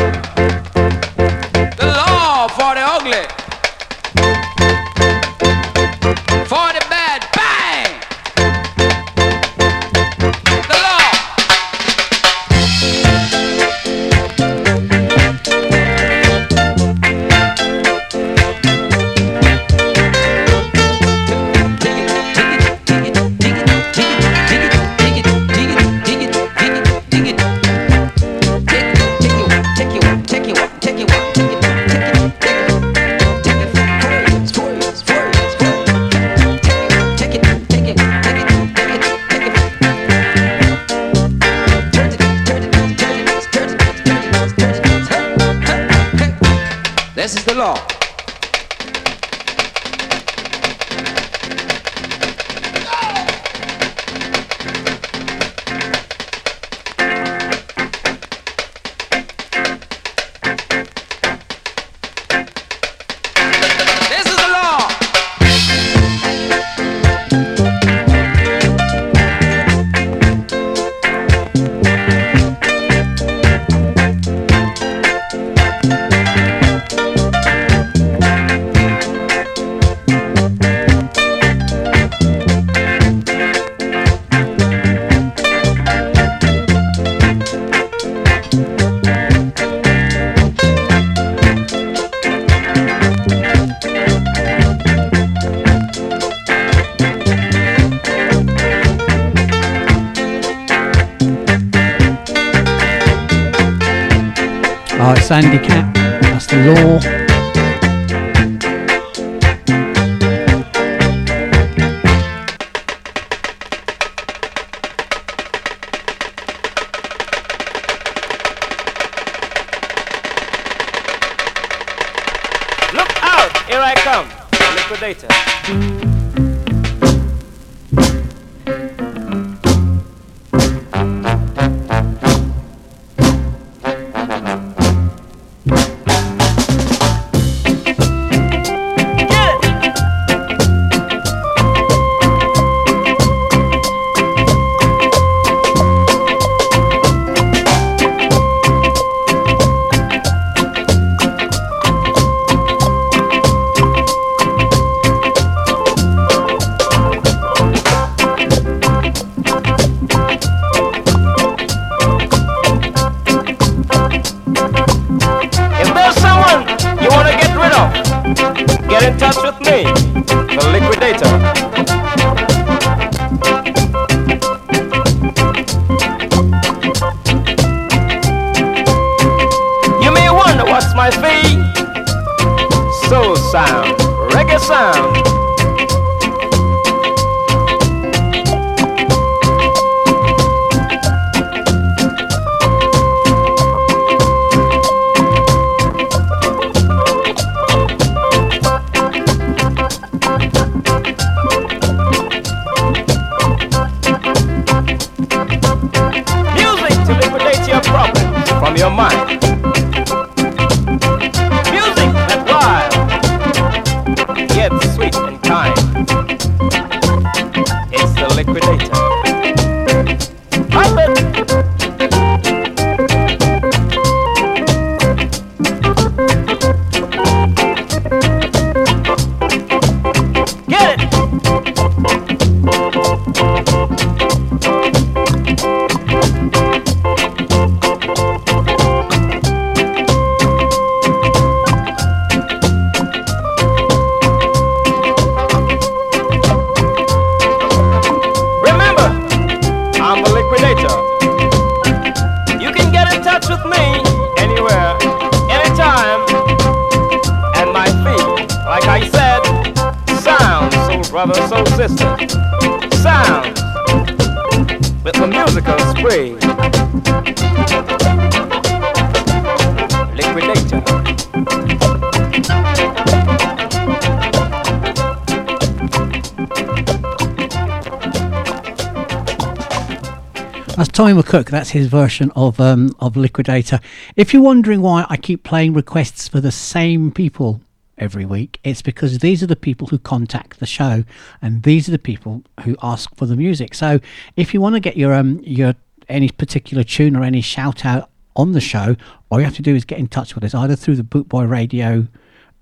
Tommy McCook. That's his version of um, of Liquidator. If you're wondering why I keep playing requests for the same people every week, it's because these are the people who contact the show, and these are the people who ask for the music. So if you want to get your um your any particular tune or any shout out on the show, all you have to do is get in touch with us either through the Bootboy Radio.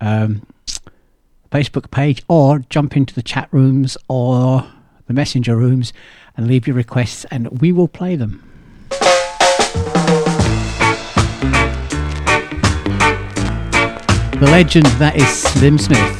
Um, Facebook page or jump into the chat rooms or the messenger rooms and leave your requests and we will play them. The legend that is Slim Smith.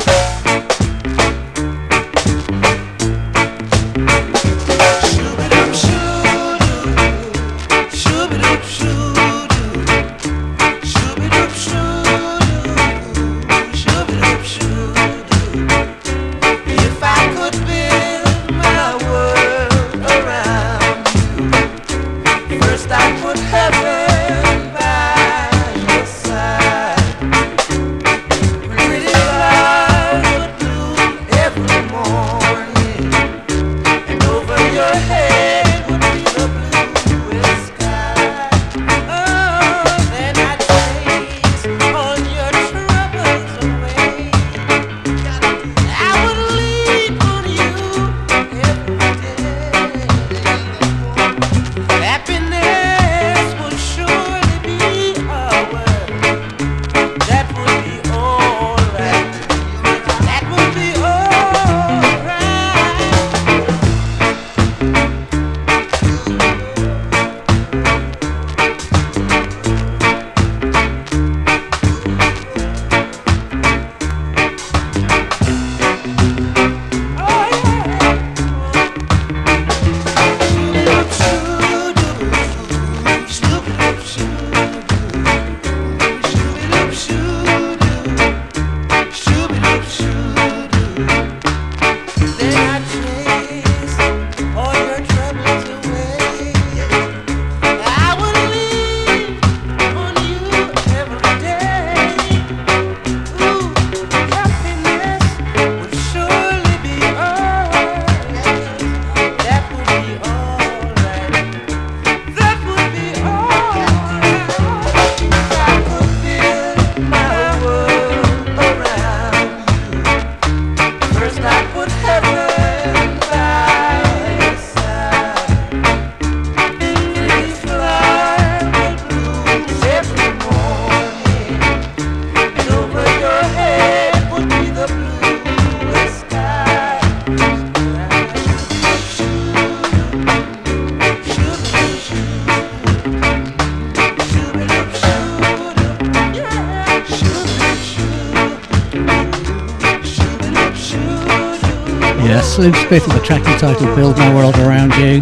Track entitled Build My World Around You.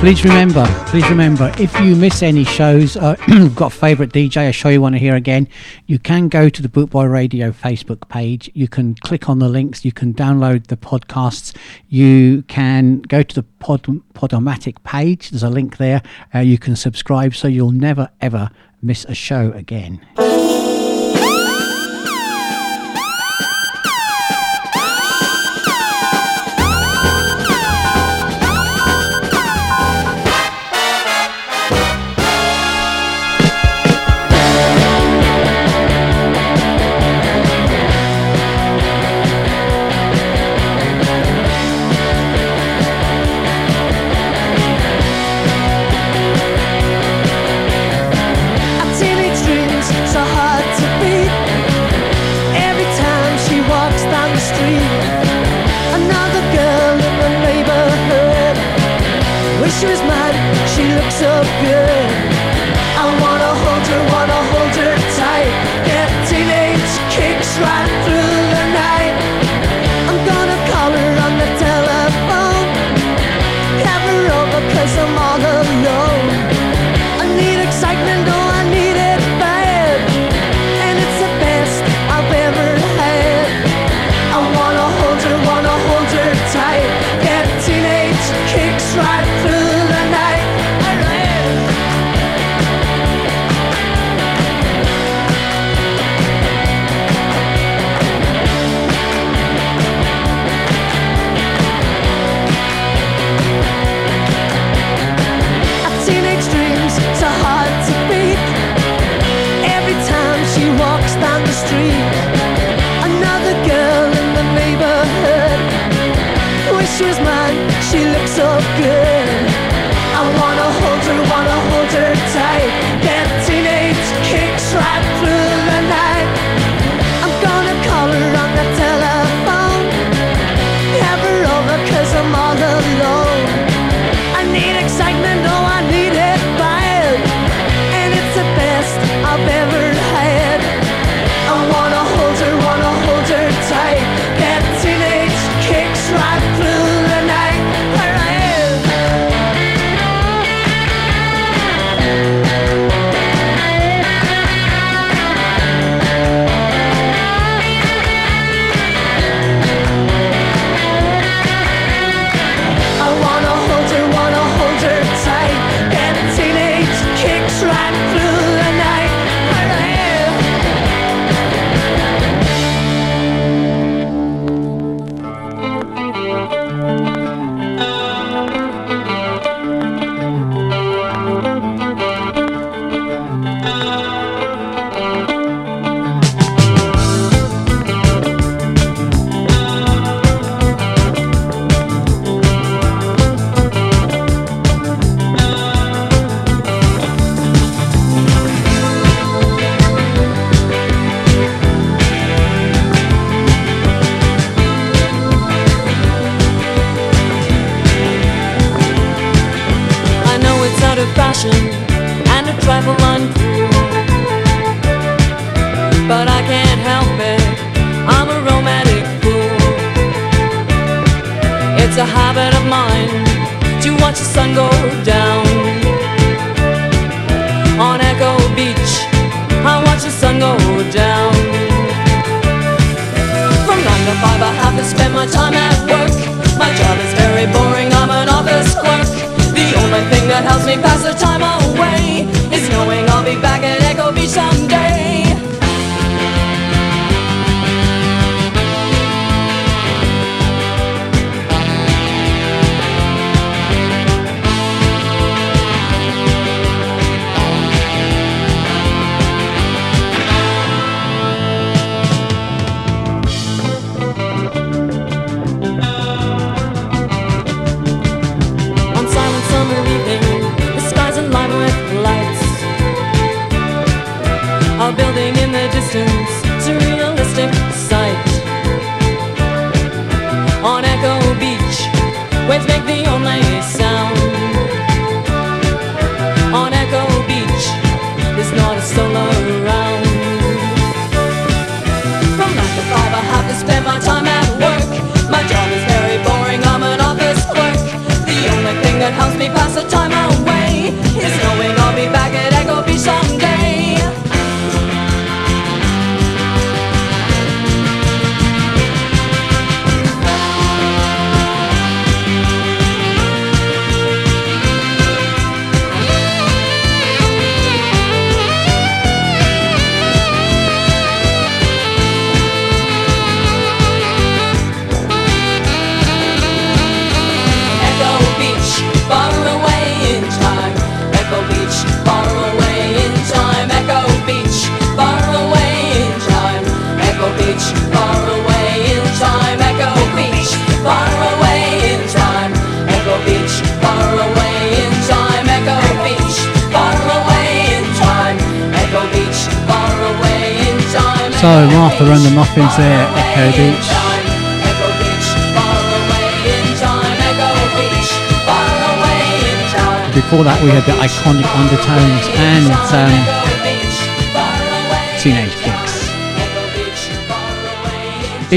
Please remember, please remember, if you miss any shows, uh, *clears throat* you've got a favourite DJ, a show you want to hear again, you can go to the Bootboy Radio Facebook page. You can click on the links. You can download the podcasts. You can go to the Pod, Podomatic page. There's a link there. Uh, you can subscribe so you'll never ever miss a show again.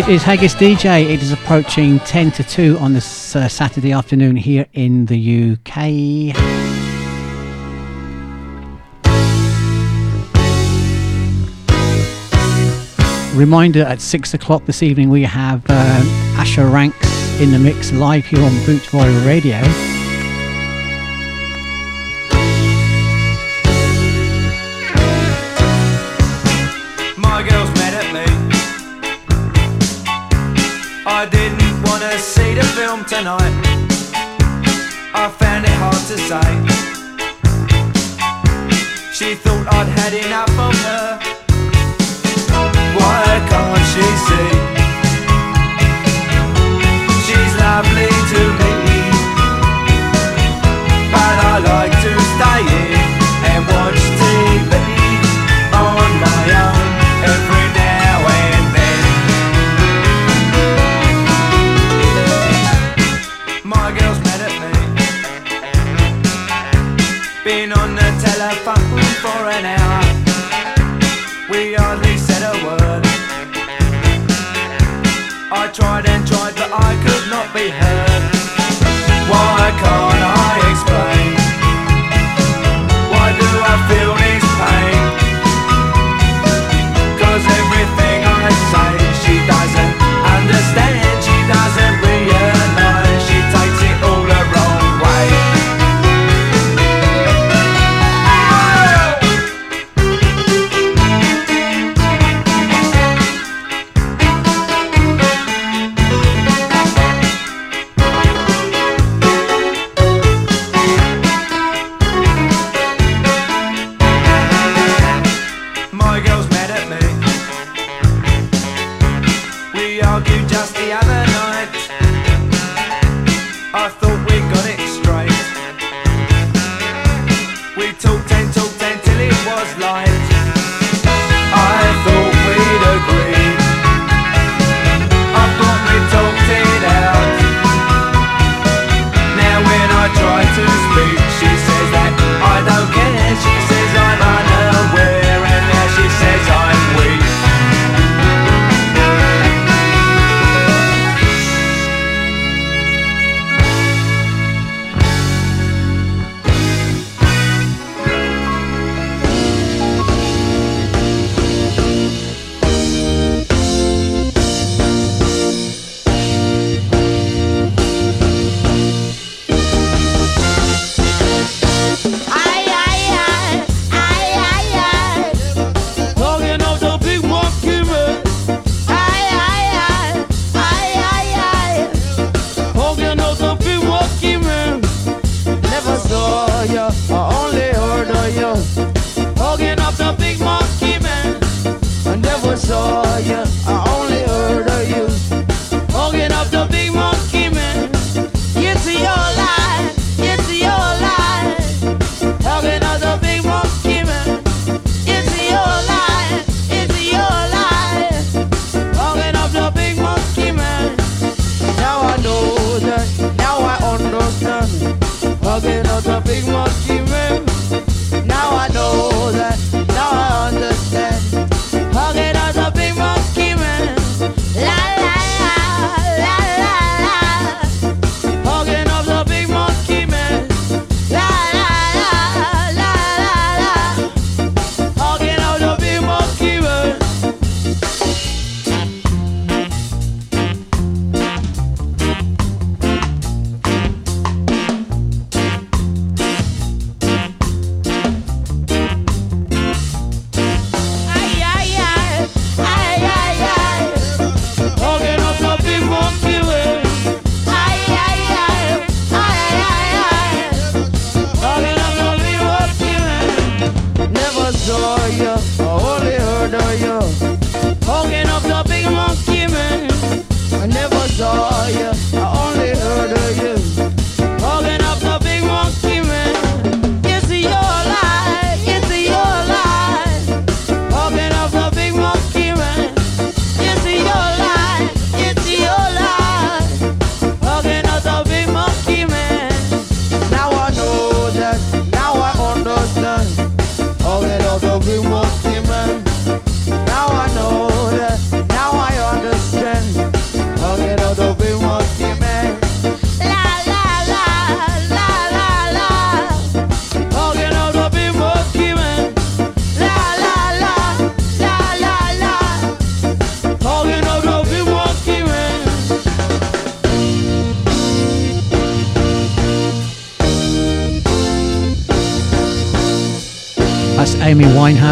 This is Haggis DJ. It is approaching 10 to 2 on this uh, Saturday afternoon here in the UK. Reminder at 6 o'clock this evening we have um, Asher Ranks in the mix live here on Bootboy Radio. My girl's to see the film tonight. I found it hard to say. She thought I'd had enough of her. Why can't she see? She's lovely to me.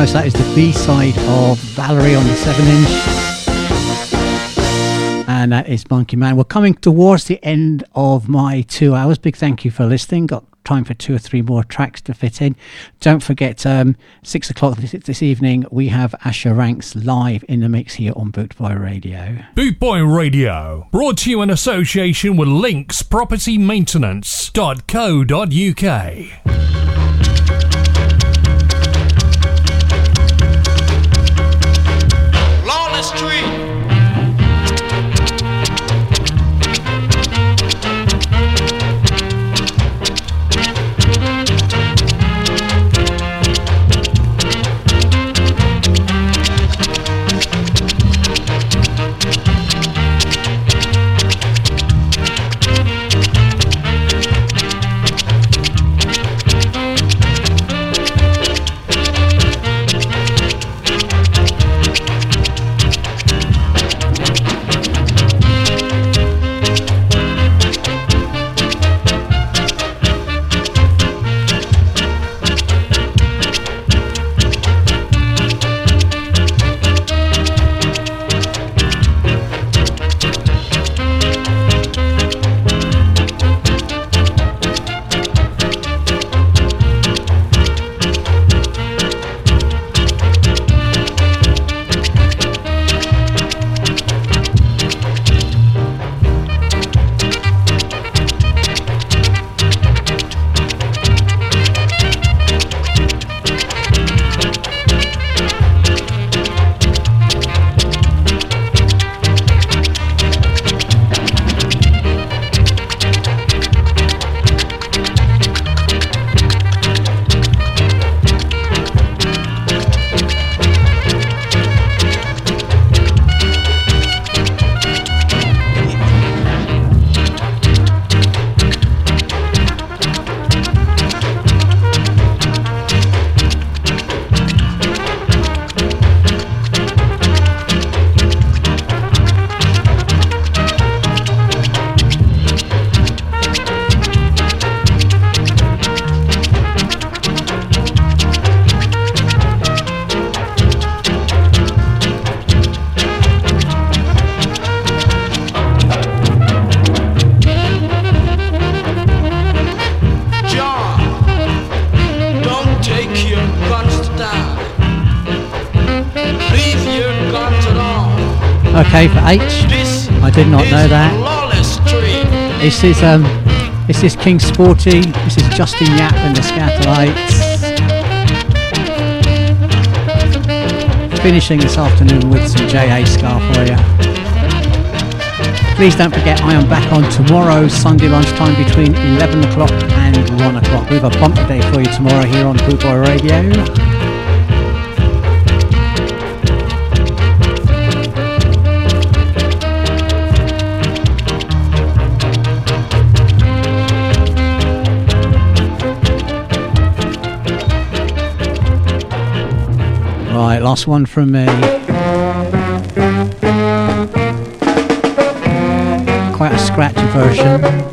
Winehouse. That is the B side of Valerie on the 7 inch. And that is Monkey Man. We're coming towards the end of my two hours. Big thank you for listening. Got time for two or three more tracks to fit in. Don't forget, um, six o'clock this, this evening, we have Asher Ranks live in the mix here on Boot Boy Radio. Bootboy Radio, brought to you in association with Links for H. I did not know that. This is um, this is King Sporty. This is Justin Yap and the Skatalites. Finishing this afternoon with some JA Ska for you. Please don't forget I am back on tomorrow, Sunday lunchtime between 11 o'clock and 1 o'clock. We have a bumper day for you tomorrow here on Boot Boy Radio. Right, last one from me. Quite a scratchy version.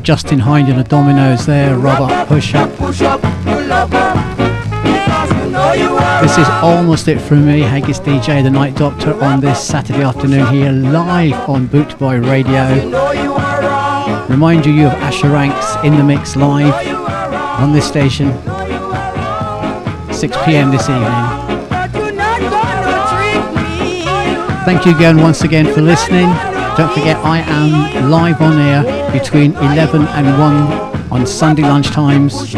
Justin Hind and the Dominoes there, Rub Up Push Up. This is almost it from me, Haggis DJ, the Night Doctor, on this Saturday afternoon here live on Boot Boy Radio. Remind you, you have Asher Ranks in the mix live on this station, 6 pm this evening. Thank you again, once again, for listening. Don't forget, I am live on air between 11 and 1 on Sunday lunchtimes.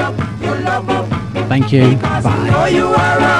Thank you. Bye. Oh,